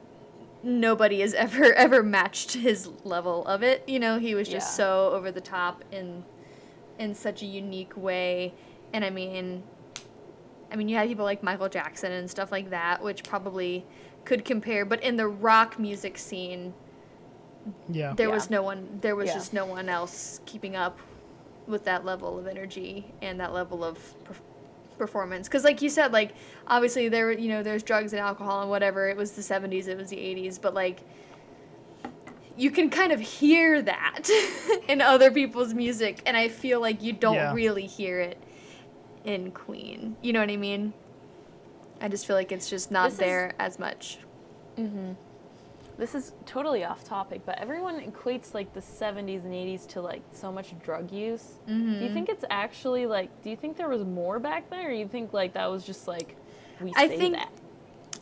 Speaker 3: Nobody has ever ever matched his level of it. You know, he was just
Speaker 2: Yeah.
Speaker 3: so over the top in in such a unique way, and I mean, I mean, you had people like Michael Jackson and stuff like that, which probably could compare, but in the rock music scene,
Speaker 1: yeah
Speaker 3: there
Speaker 2: Yeah.
Speaker 3: was no one there was
Speaker 2: Yeah.
Speaker 3: just no one else keeping up with that level of energy and that level of per- performance because like you said like obviously there were you know there's drugs and alcohol and whatever it was the 70s it was the 80s but like you can kind of hear that in other people's music, and I feel like you don't
Speaker 1: Yeah.
Speaker 3: really hear it in Queen. You know what I mean? I just feel like it's just not
Speaker 2: This is-
Speaker 3: there as much. Mm-hmm.
Speaker 2: This is totally off topic, but everyone equates like the 70s and 80s to like so much drug use. Do you mm-hmm. think it's actually like? Do you think there was more back then, or you think like that was just like we
Speaker 3: I
Speaker 2: say
Speaker 3: think-
Speaker 2: that?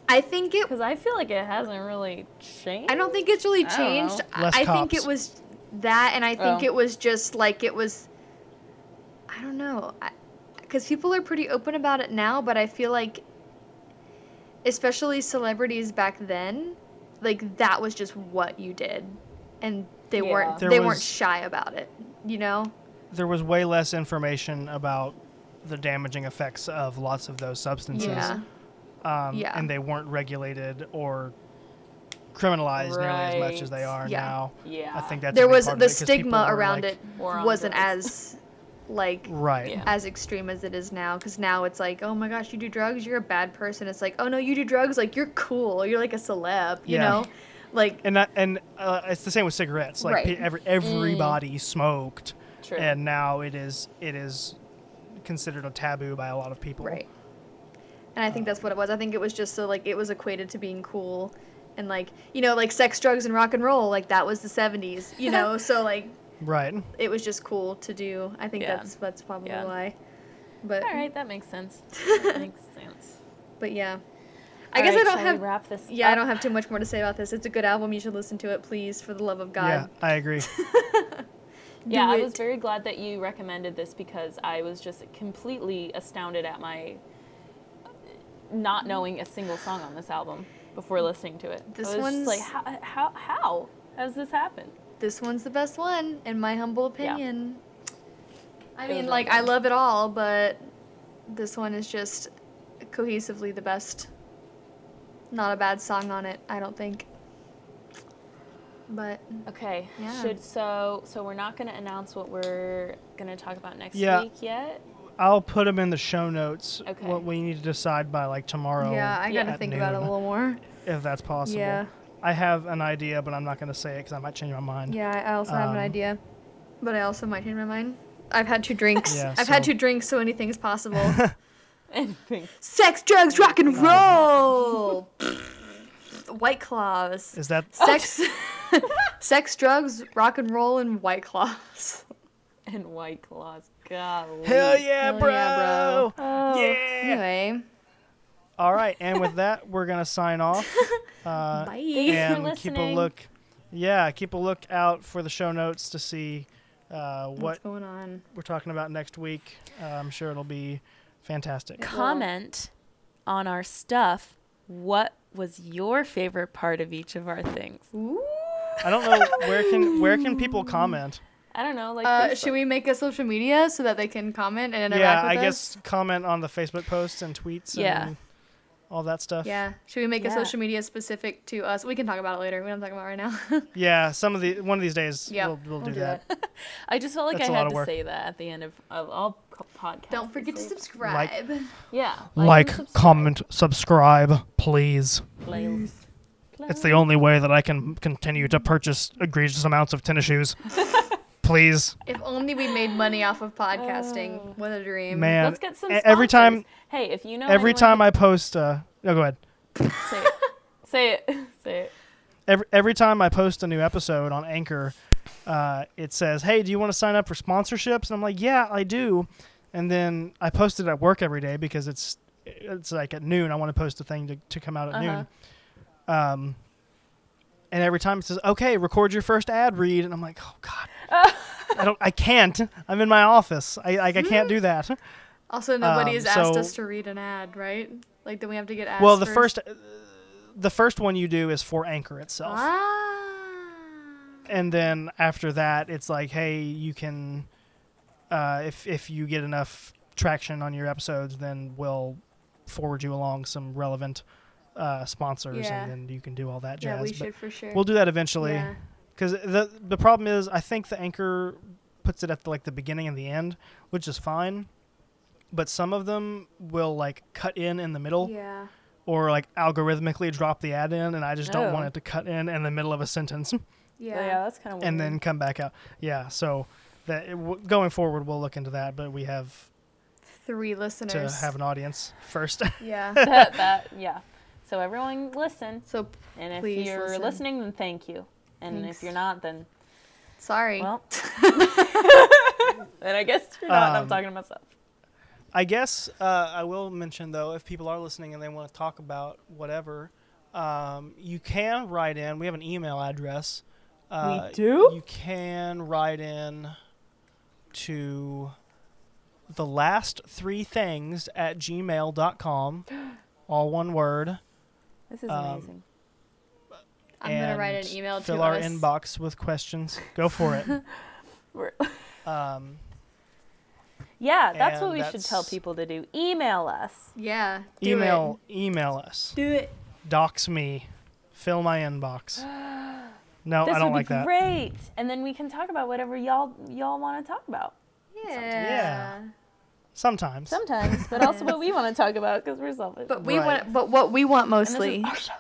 Speaker 3: I think it.
Speaker 2: Because I feel like it hasn't really changed.
Speaker 3: I don't think it's really changed. I
Speaker 1: Less
Speaker 3: I think it was that, and I think
Speaker 2: Oh.
Speaker 3: it was just like it was. I don't know, because people are pretty open about it now, but I feel like, especially celebrities back then, like that was just what you did, and they
Speaker 2: Yeah.
Speaker 3: weren't
Speaker 1: There
Speaker 3: they weren't shy about it. You know?
Speaker 1: There was way less information about the damaging effects of lots of those substances.
Speaker 3: Yeah.
Speaker 1: Um,
Speaker 3: Yeah.
Speaker 1: And they weren't regulated or criminalized nearly as much as they are
Speaker 3: Yeah.
Speaker 1: now.
Speaker 2: Yeah.
Speaker 1: I think that's a
Speaker 3: there
Speaker 1: big
Speaker 3: was
Speaker 1: part
Speaker 3: the
Speaker 1: it 'cause people
Speaker 3: stigma around
Speaker 1: like-
Speaker 3: it wasn't as like
Speaker 1: Right.
Speaker 2: Yeah.
Speaker 3: as extreme as it is now because now it's like oh my gosh you do drugs you're a bad person it's like oh no you do drugs like you're cool you're like a celeb you
Speaker 1: Yeah.
Speaker 3: know like
Speaker 1: And that, and uh, it's the same with cigarettes. Like
Speaker 3: Right.
Speaker 1: every, everybody smoked,
Speaker 2: True.
Speaker 1: and now it is it is considered a taboo by a lot of people.
Speaker 3: right and i think that's what it was i think it was just so like it was equated to being cool and like you know like sex drugs and rock and roll like that was the 70s you know so like
Speaker 1: Right.
Speaker 3: it was just cool to do i think
Speaker 2: Yeah.
Speaker 3: that's that's probably
Speaker 2: Yeah.
Speaker 3: why but
Speaker 2: All right, that makes sense. That makes sense.
Speaker 3: but yeah i
Speaker 2: All
Speaker 3: guess
Speaker 2: right,
Speaker 3: i don't
Speaker 2: shall
Speaker 3: have
Speaker 2: We wrap this.
Speaker 3: yeah i
Speaker 2: up?
Speaker 3: don't have too much more to say about this it's a good album you should listen to it please for the love of god
Speaker 1: Yeah, I agree.
Speaker 2: Yeah,
Speaker 3: Do
Speaker 2: I
Speaker 3: it.
Speaker 2: was very glad that you recommended this because I was just completely astounded at my not knowing a single song on this album before listening to it.
Speaker 3: This
Speaker 2: I was just like, how, how, how has this happened?
Speaker 3: This one's the best one in my humble
Speaker 2: Yeah.
Speaker 3: opinion. I mean, like I love it all, but this one is just cohesively the best. Not a bad song on it, I don't think. But
Speaker 2: Okay.
Speaker 3: Yeah.
Speaker 2: Should so so we're not going to announce what we're going to talk about next
Speaker 1: Yeah.
Speaker 2: week yet.
Speaker 1: I'll put them in the show notes.
Speaker 2: Okay.
Speaker 1: What we need to decide by like tomorrow,
Speaker 3: yeah, I gotta think
Speaker 1: At
Speaker 3: about it a little more.
Speaker 1: if that's possible.
Speaker 3: Yeah,
Speaker 1: I have an idea, but I'm not going to say it because I might change my mind.
Speaker 3: yeah. I also have an
Speaker 1: Um,
Speaker 3: idea, but I also might change my mind. I've had two drinks.
Speaker 1: Yeah,
Speaker 3: I've had two drinks, so anything's possible.
Speaker 2: Anything.
Speaker 3: Sex, drugs, rock and roll. White claws.
Speaker 1: Is that
Speaker 3: Sex, sex, drugs, rock and roll, and white claws.
Speaker 2: and White Claws. Golly.
Speaker 1: hell yeah,
Speaker 3: Hell
Speaker 1: bro?
Speaker 3: yeah, bro.
Speaker 2: Oh.
Speaker 1: Yeah.
Speaker 3: Anyway,
Speaker 1: All right, and with that, we're gonna sign off. Uh,
Speaker 3: bye.
Speaker 2: Thanks for
Speaker 1: and keep a look. Yeah, keep a look out for the show notes to see uh, what
Speaker 3: What's going on?
Speaker 1: we're talking about next week. Uh, I'm sure it'll be fantastic.
Speaker 2: comment on our stuff. What was your favorite part of each of our things?
Speaker 3: Ooh.
Speaker 1: I don't know where can where can people comment.
Speaker 2: I don't know. Like,
Speaker 3: Uh, should we make a social media so that they can comment and interact
Speaker 1: Yeah,
Speaker 3: with
Speaker 1: I
Speaker 3: us?
Speaker 1: guess comment on the Facebook posts and tweets
Speaker 2: Yeah.
Speaker 1: and all that stuff.
Speaker 3: Yeah. Should we make a social media specific to us? We can talk about it later. We don't talk about it right now.
Speaker 1: Yeah, some of the one of these days
Speaker 3: Yeah,
Speaker 1: we'll, we'll,
Speaker 3: we'll
Speaker 1: do,
Speaker 3: do
Speaker 1: that.
Speaker 2: I just felt like
Speaker 1: That's a
Speaker 2: I
Speaker 1: lot
Speaker 2: had to
Speaker 1: work.
Speaker 2: say that at the end of, of all co- podcasts.
Speaker 3: don't forget to
Speaker 2: Say-
Speaker 3: subscribe.
Speaker 2: Yeah.
Speaker 1: Like,
Speaker 2: and subscribe,
Speaker 1: comment, subscribe, please.
Speaker 2: please.
Speaker 1: It's the only way that I can continue to purchase egregious amounts of tennis shoes. please.
Speaker 3: If only we made money off of podcasting. what a dream.
Speaker 1: Man,
Speaker 2: Let's get some.
Speaker 1: e- every time
Speaker 2: Hey, if you know.
Speaker 1: every time
Speaker 2: who-
Speaker 1: I post uh no go ahead.
Speaker 2: say it. say it. Say it.
Speaker 1: Every every time I post a new episode on Anchor, uh, it says, "Hey, do you want to sign up for sponsorships?" And I'm like, "Yeah, I do." And then I post it at work every day because it's it's like at noon. I want to post a thing to, to come out at
Speaker 2: Uh-huh.
Speaker 1: noon. Um, and every time it says, "Okay, record your first ad read," and I'm like, "Oh God, I don't, I can't. I'm in my office. I like I can't do that."
Speaker 3: Also, nobody
Speaker 1: Um,
Speaker 3: has asked
Speaker 1: so-
Speaker 3: us to read an ad, right? Like, then we have to get ads
Speaker 1: well, the
Speaker 3: first.
Speaker 1: first, the first one you do is for Anchor itself.
Speaker 3: Ah.
Speaker 1: and then after that it's like hey you can uh, if if you get enough traction on your episodes then we'll forward you along some relevant uh, sponsors
Speaker 3: Yeah.
Speaker 1: and then you can do all that jazz
Speaker 3: Yeah, we
Speaker 1: But
Speaker 3: should for sure.
Speaker 1: we'll do that eventually
Speaker 3: Yeah.
Speaker 1: Because the the problem is i think the anchor puts it at the, like the beginning and the end which is fine but some of them will like cut in in the middle
Speaker 3: Yeah.
Speaker 1: or like algorithmically drop the ad in and i just don't want
Speaker 2: Oh.
Speaker 1: it to cut in in the middle of a sentence
Speaker 3: Yeah.
Speaker 2: Yeah, yeah that's kind of
Speaker 1: and then come back out. Yeah, so that it w- going forward, we'll look into that, but we have
Speaker 3: Three listeners
Speaker 1: to
Speaker 3: listeners.
Speaker 1: have an audience first.
Speaker 3: yeah.
Speaker 2: that, that yeah. So everyone listen,
Speaker 3: So
Speaker 2: and if you're
Speaker 3: listen.
Speaker 2: listening, then thank you. And
Speaker 3: Thanks.
Speaker 2: if you're not, then
Speaker 3: sorry.
Speaker 2: well, then I guess you're not. and I'm
Speaker 1: Um,
Speaker 2: talking to myself.
Speaker 1: I guess uh, I will mention though, if people are listening and they want to talk about whatever, um, you can write in. We have an email address. Uh,
Speaker 2: do?
Speaker 1: You can write in to the last three things at gmail.com, all one word.
Speaker 2: This is
Speaker 1: um,
Speaker 2: amazing.
Speaker 3: I'm gonna write an
Speaker 1: and
Speaker 3: email to
Speaker 1: Fill our
Speaker 3: us.
Speaker 1: inbox with questions. Go for it. Um,
Speaker 2: yeah, that's what
Speaker 1: and
Speaker 2: we should tell people to do. Email us.
Speaker 3: Yeah. Do
Speaker 1: email email us.
Speaker 3: Do it.
Speaker 1: Dox me. Fill my inbox. No,
Speaker 2: this
Speaker 1: I don't
Speaker 2: would
Speaker 1: like
Speaker 2: be
Speaker 1: that.
Speaker 2: great, and then we can talk about whatever y'all y'all want to talk about.
Speaker 3: Yeah.
Speaker 1: Sometimes.
Speaker 2: Sometimes, but also what we want to talk about because we're selfish.
Speaker 3: But we
Speaker 1: Right.
Speaker 3: want. But what we want
Speaker 2: And this is
Speaker 3: mostly.
Speaker 2: our show.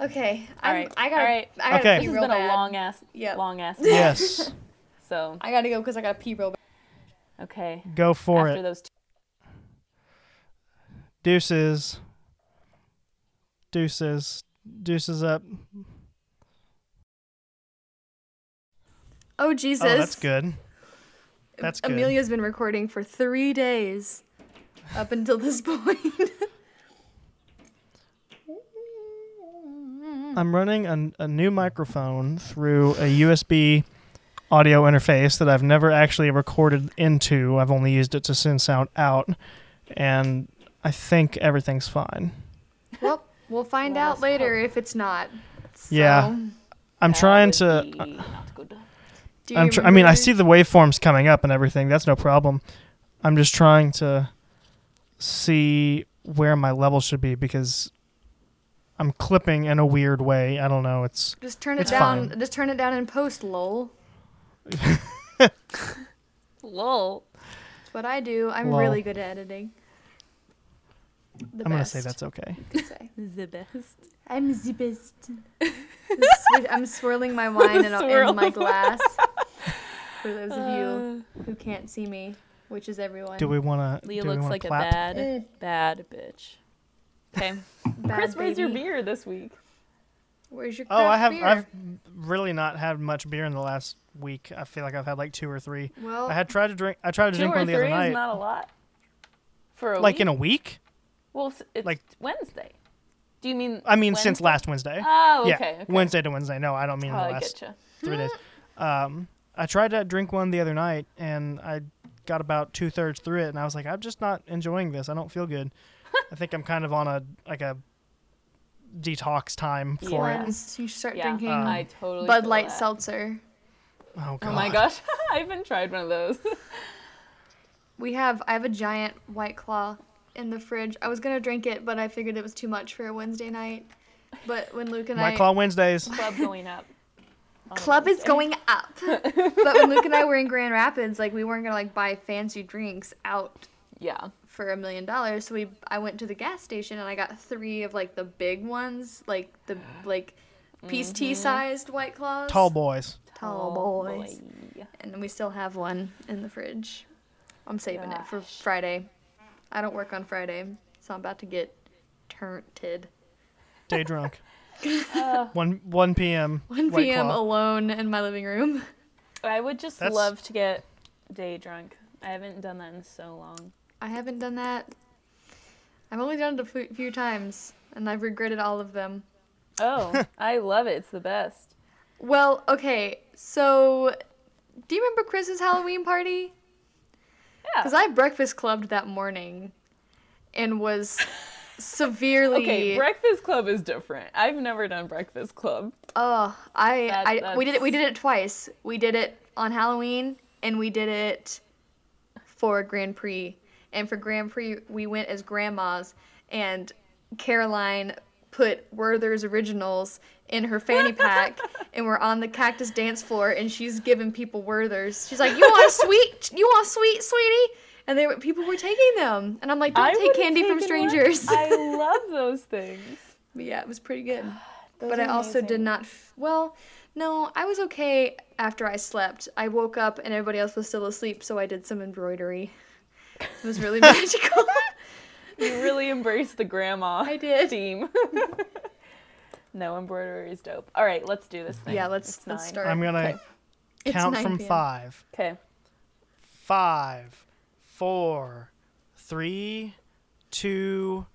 Speaker 3: Okay.
Speaker 2: All
Speaker 3: I'm. I gotta.
Speaker 2: All right.
Speaker 3: I gotta
Speaker 1: Okay.
Speaker 2: This
Speaker 3: pee
Speaker 2: has been
Speaker 3: bad.
Speaker 2: a long ass,
Speaker 3: Yep.
Speaker 2: long ass.
Speaker 1: yes.
Speaker 2: So
Speaker 3: I gotta go because I gotta pee real bad.
Speaker 2: okay.
Speaker 1: Go for
Speaker 2: After
Speaker 1: it.
Speaker 2: those two,
Speaker 1: Deuces. Deuces. Deuces up.
Speaker 3: Oh, oh Jesus.
Speaker 1: Oh, that's good. That's good.
Speaker 3: Amelia's been recording for three days, up until this point.
Speaker 1: I'm running a, a new microphone through a USB audio interface that I've never actually recorded into. I've only used it to send sound out, and I think everything's fine.
Speaker 3: well, we'll find
Speaker 2: Let
Speaker 3: out
Speaker 2: us
Speaker 3: later if it's not.
Speaker 1: Yeah. I'm
Speaker 2: that
Speaker 1: trying to.
Speaker 2: be not good.
Speaker 3: do you
Speaker 1: I'm tr- I mean, I see the waveforms coming up and everything. That's no problem. I'm just trying to see where my level should be because I'm clipping in a weird way. I don't know. It's
Speaker 3: Just turn it
Speaker 1: It's
Speaker 3: down.
Speaker 1: fine.
Speaker 3: Just turn it down in post, lol.
Speaker 2: Lol.
Speaker 3: That's what I do. I'm
Speaker 1: Lol.
Speaker 3: really good at editing. The
Speaker 1: I'm gonna say that's okay.
Speaker 3: say.
Speaker 2: The best.
Speaker 3: I'm the best. I'm swirling my wine in, a, in my glass. For those of
Speaker 2: Uh,
Speaker 3: you who can't see me, which is everyone.
Speaker 1: Do we want to?
Speaker 2: Leah looks like
Speaker 1: clap?
Speaker 2: a bad,
Speaker 3: Eh.
Speaker 2: bad bitch. Okay.
Speaker 3: Bad
Speaker 2: Chris, where's your beer this week?
Speaker 3: Where's your
Speaker 1: Oh, I have.
Speaker 3: beer?
Speaker 1: I've really not had much beer in the last week. I feel like I've had like two or three.
Speaker 3: Well,
Speaker 1: I had tried to drink. I tried to drink one the other night.
Speaker 2: Two or three
Speaker 1: other
Speaker 2: is
Speaker 1: night.
Speaker 2: not a lot. For a
Speaker 1: like
Speaker 2: week?
Speaker 1: in a week.
Speaker 2: well, it's
Speaker 1: like-
Speaker 2: Wednesday. Do you mean?
Speaker 1: I mean, since last Wednesday.
Speaker 2: Oh, okay.
Speaker 1: yeah,
Speaker 2: okay.
Speaker 1: Wednesday to Wednesday. No, I don't mean
Speaker 2: Oh,
Speaker 1: the
Speaker 2: I
Speaker 1: last
Speaker 2: getcha.
Speaker 1: three days. Um, I tried to drink one the other night, and I got about two thirds through it, and I was like, I'm just not enjoying this. I don't feel good. I think I'm kind of on a like a detox time for
Speaker 2: Yeah.
Speaker 1: it.
Speaker 3: once you start
Speaker 2: Yeah,
Speaker 3: drinking
Speaker 1: Um,
Speaker 2: I totally.
Speaker 3: Bud Light
Speaker 2: that.
Speaker 3: seltzer,
Speaker 1: Oh god.
Speaker 2: Oh my gosh, I haven't tried one of those.
Speaker 3: we have. I have a giant White Claw in the fridge. I was gonna drink it, but I figured it was too much for a Wednesday night. But when Luke and
Speaker 1: White
Speaker 3: I
Speaker 1: Claw Wednesdays.
Speaker 2: Club going up.
Speaker 3: club is going up. but when Luke and I were in Grand Rapids, like we weren't gonna like buy fancy drinks out
Speaker 2: Yeah.
Speaker 3: For a million dollars. So we I went to the gas station and I got three of like the big ones, like the like peace tea sized white claws.
Speaker 1: Tall boys.
Speaker 3: Tall boys. And we still have one in the fridge. I'm saving it for Friday. I don't work on Friday, so I'm about to get turnted.
Speaker 1: Day drunk.
Speaker 2: Uh,
Speaker 1: One one p.m.
Speaker 3: 1 p.m. Alone in my living room.
Speaker 2: I would just
Speaker 1: That's-
Speaker 2: love to get day drunk. I haven't done that in so long.
Speaker 3: I haven't done that. I've only done it a few- few times, and I've regretted all of them.
Speaker 2: Oh, I love it. It's the best.
Speaker 3: Well, okay, so do you remember Chris's Halloween party?
Speaker 2: Yeah.
Speaker 3: Because I breakfast clubbed that morning and was severely.
Speaker 2: Okay, Breakfast Club is different. I've never done Breakfast Club.
Speaker 3: Oh, I,
Speaker 2: That-
Speaker 3: I we did it. We did it twice. We did it on Halloween, and we did it for Grand Prix. And for Grand Prix, we went as grandmas, and Caroline put Werther's Originals in her fanny pack, and we're on the cactus dance floor, and she's giving people Werther's. She's like, "You want a sweet? You want a sweet, sweetie?" And they were, people were taking them, and I'm like, "Don't
Speaker 2: I
Speaker 3: take candy from
Speaker 2: taken one.
Speaker 3: strangers."
Speaker 2: I love those things.
Speaker 3: But yeah, it was pretty good.
Speaker 2: Those
Speaker 3: but I also did not. F- well, no, I was okay after I slept. I woke up and everybody else was still asleep, so I did some embroidery. It was really magical.
Speaker 2: You really embraced the grandma
Speaker 3: I did.
Speaker 2: theme. no, embroidery is dope. All right, let's do this thing.
Speaker 3: Yeah, let's let's start.
Speaker 1: I'm gonna
Speaker 2: Okay.
Speaker 1: Count from
Speaker 3: p.m.
Speaker 1: five.
Speaker 2: Okay.
Speaker 1: Five, four, three, two,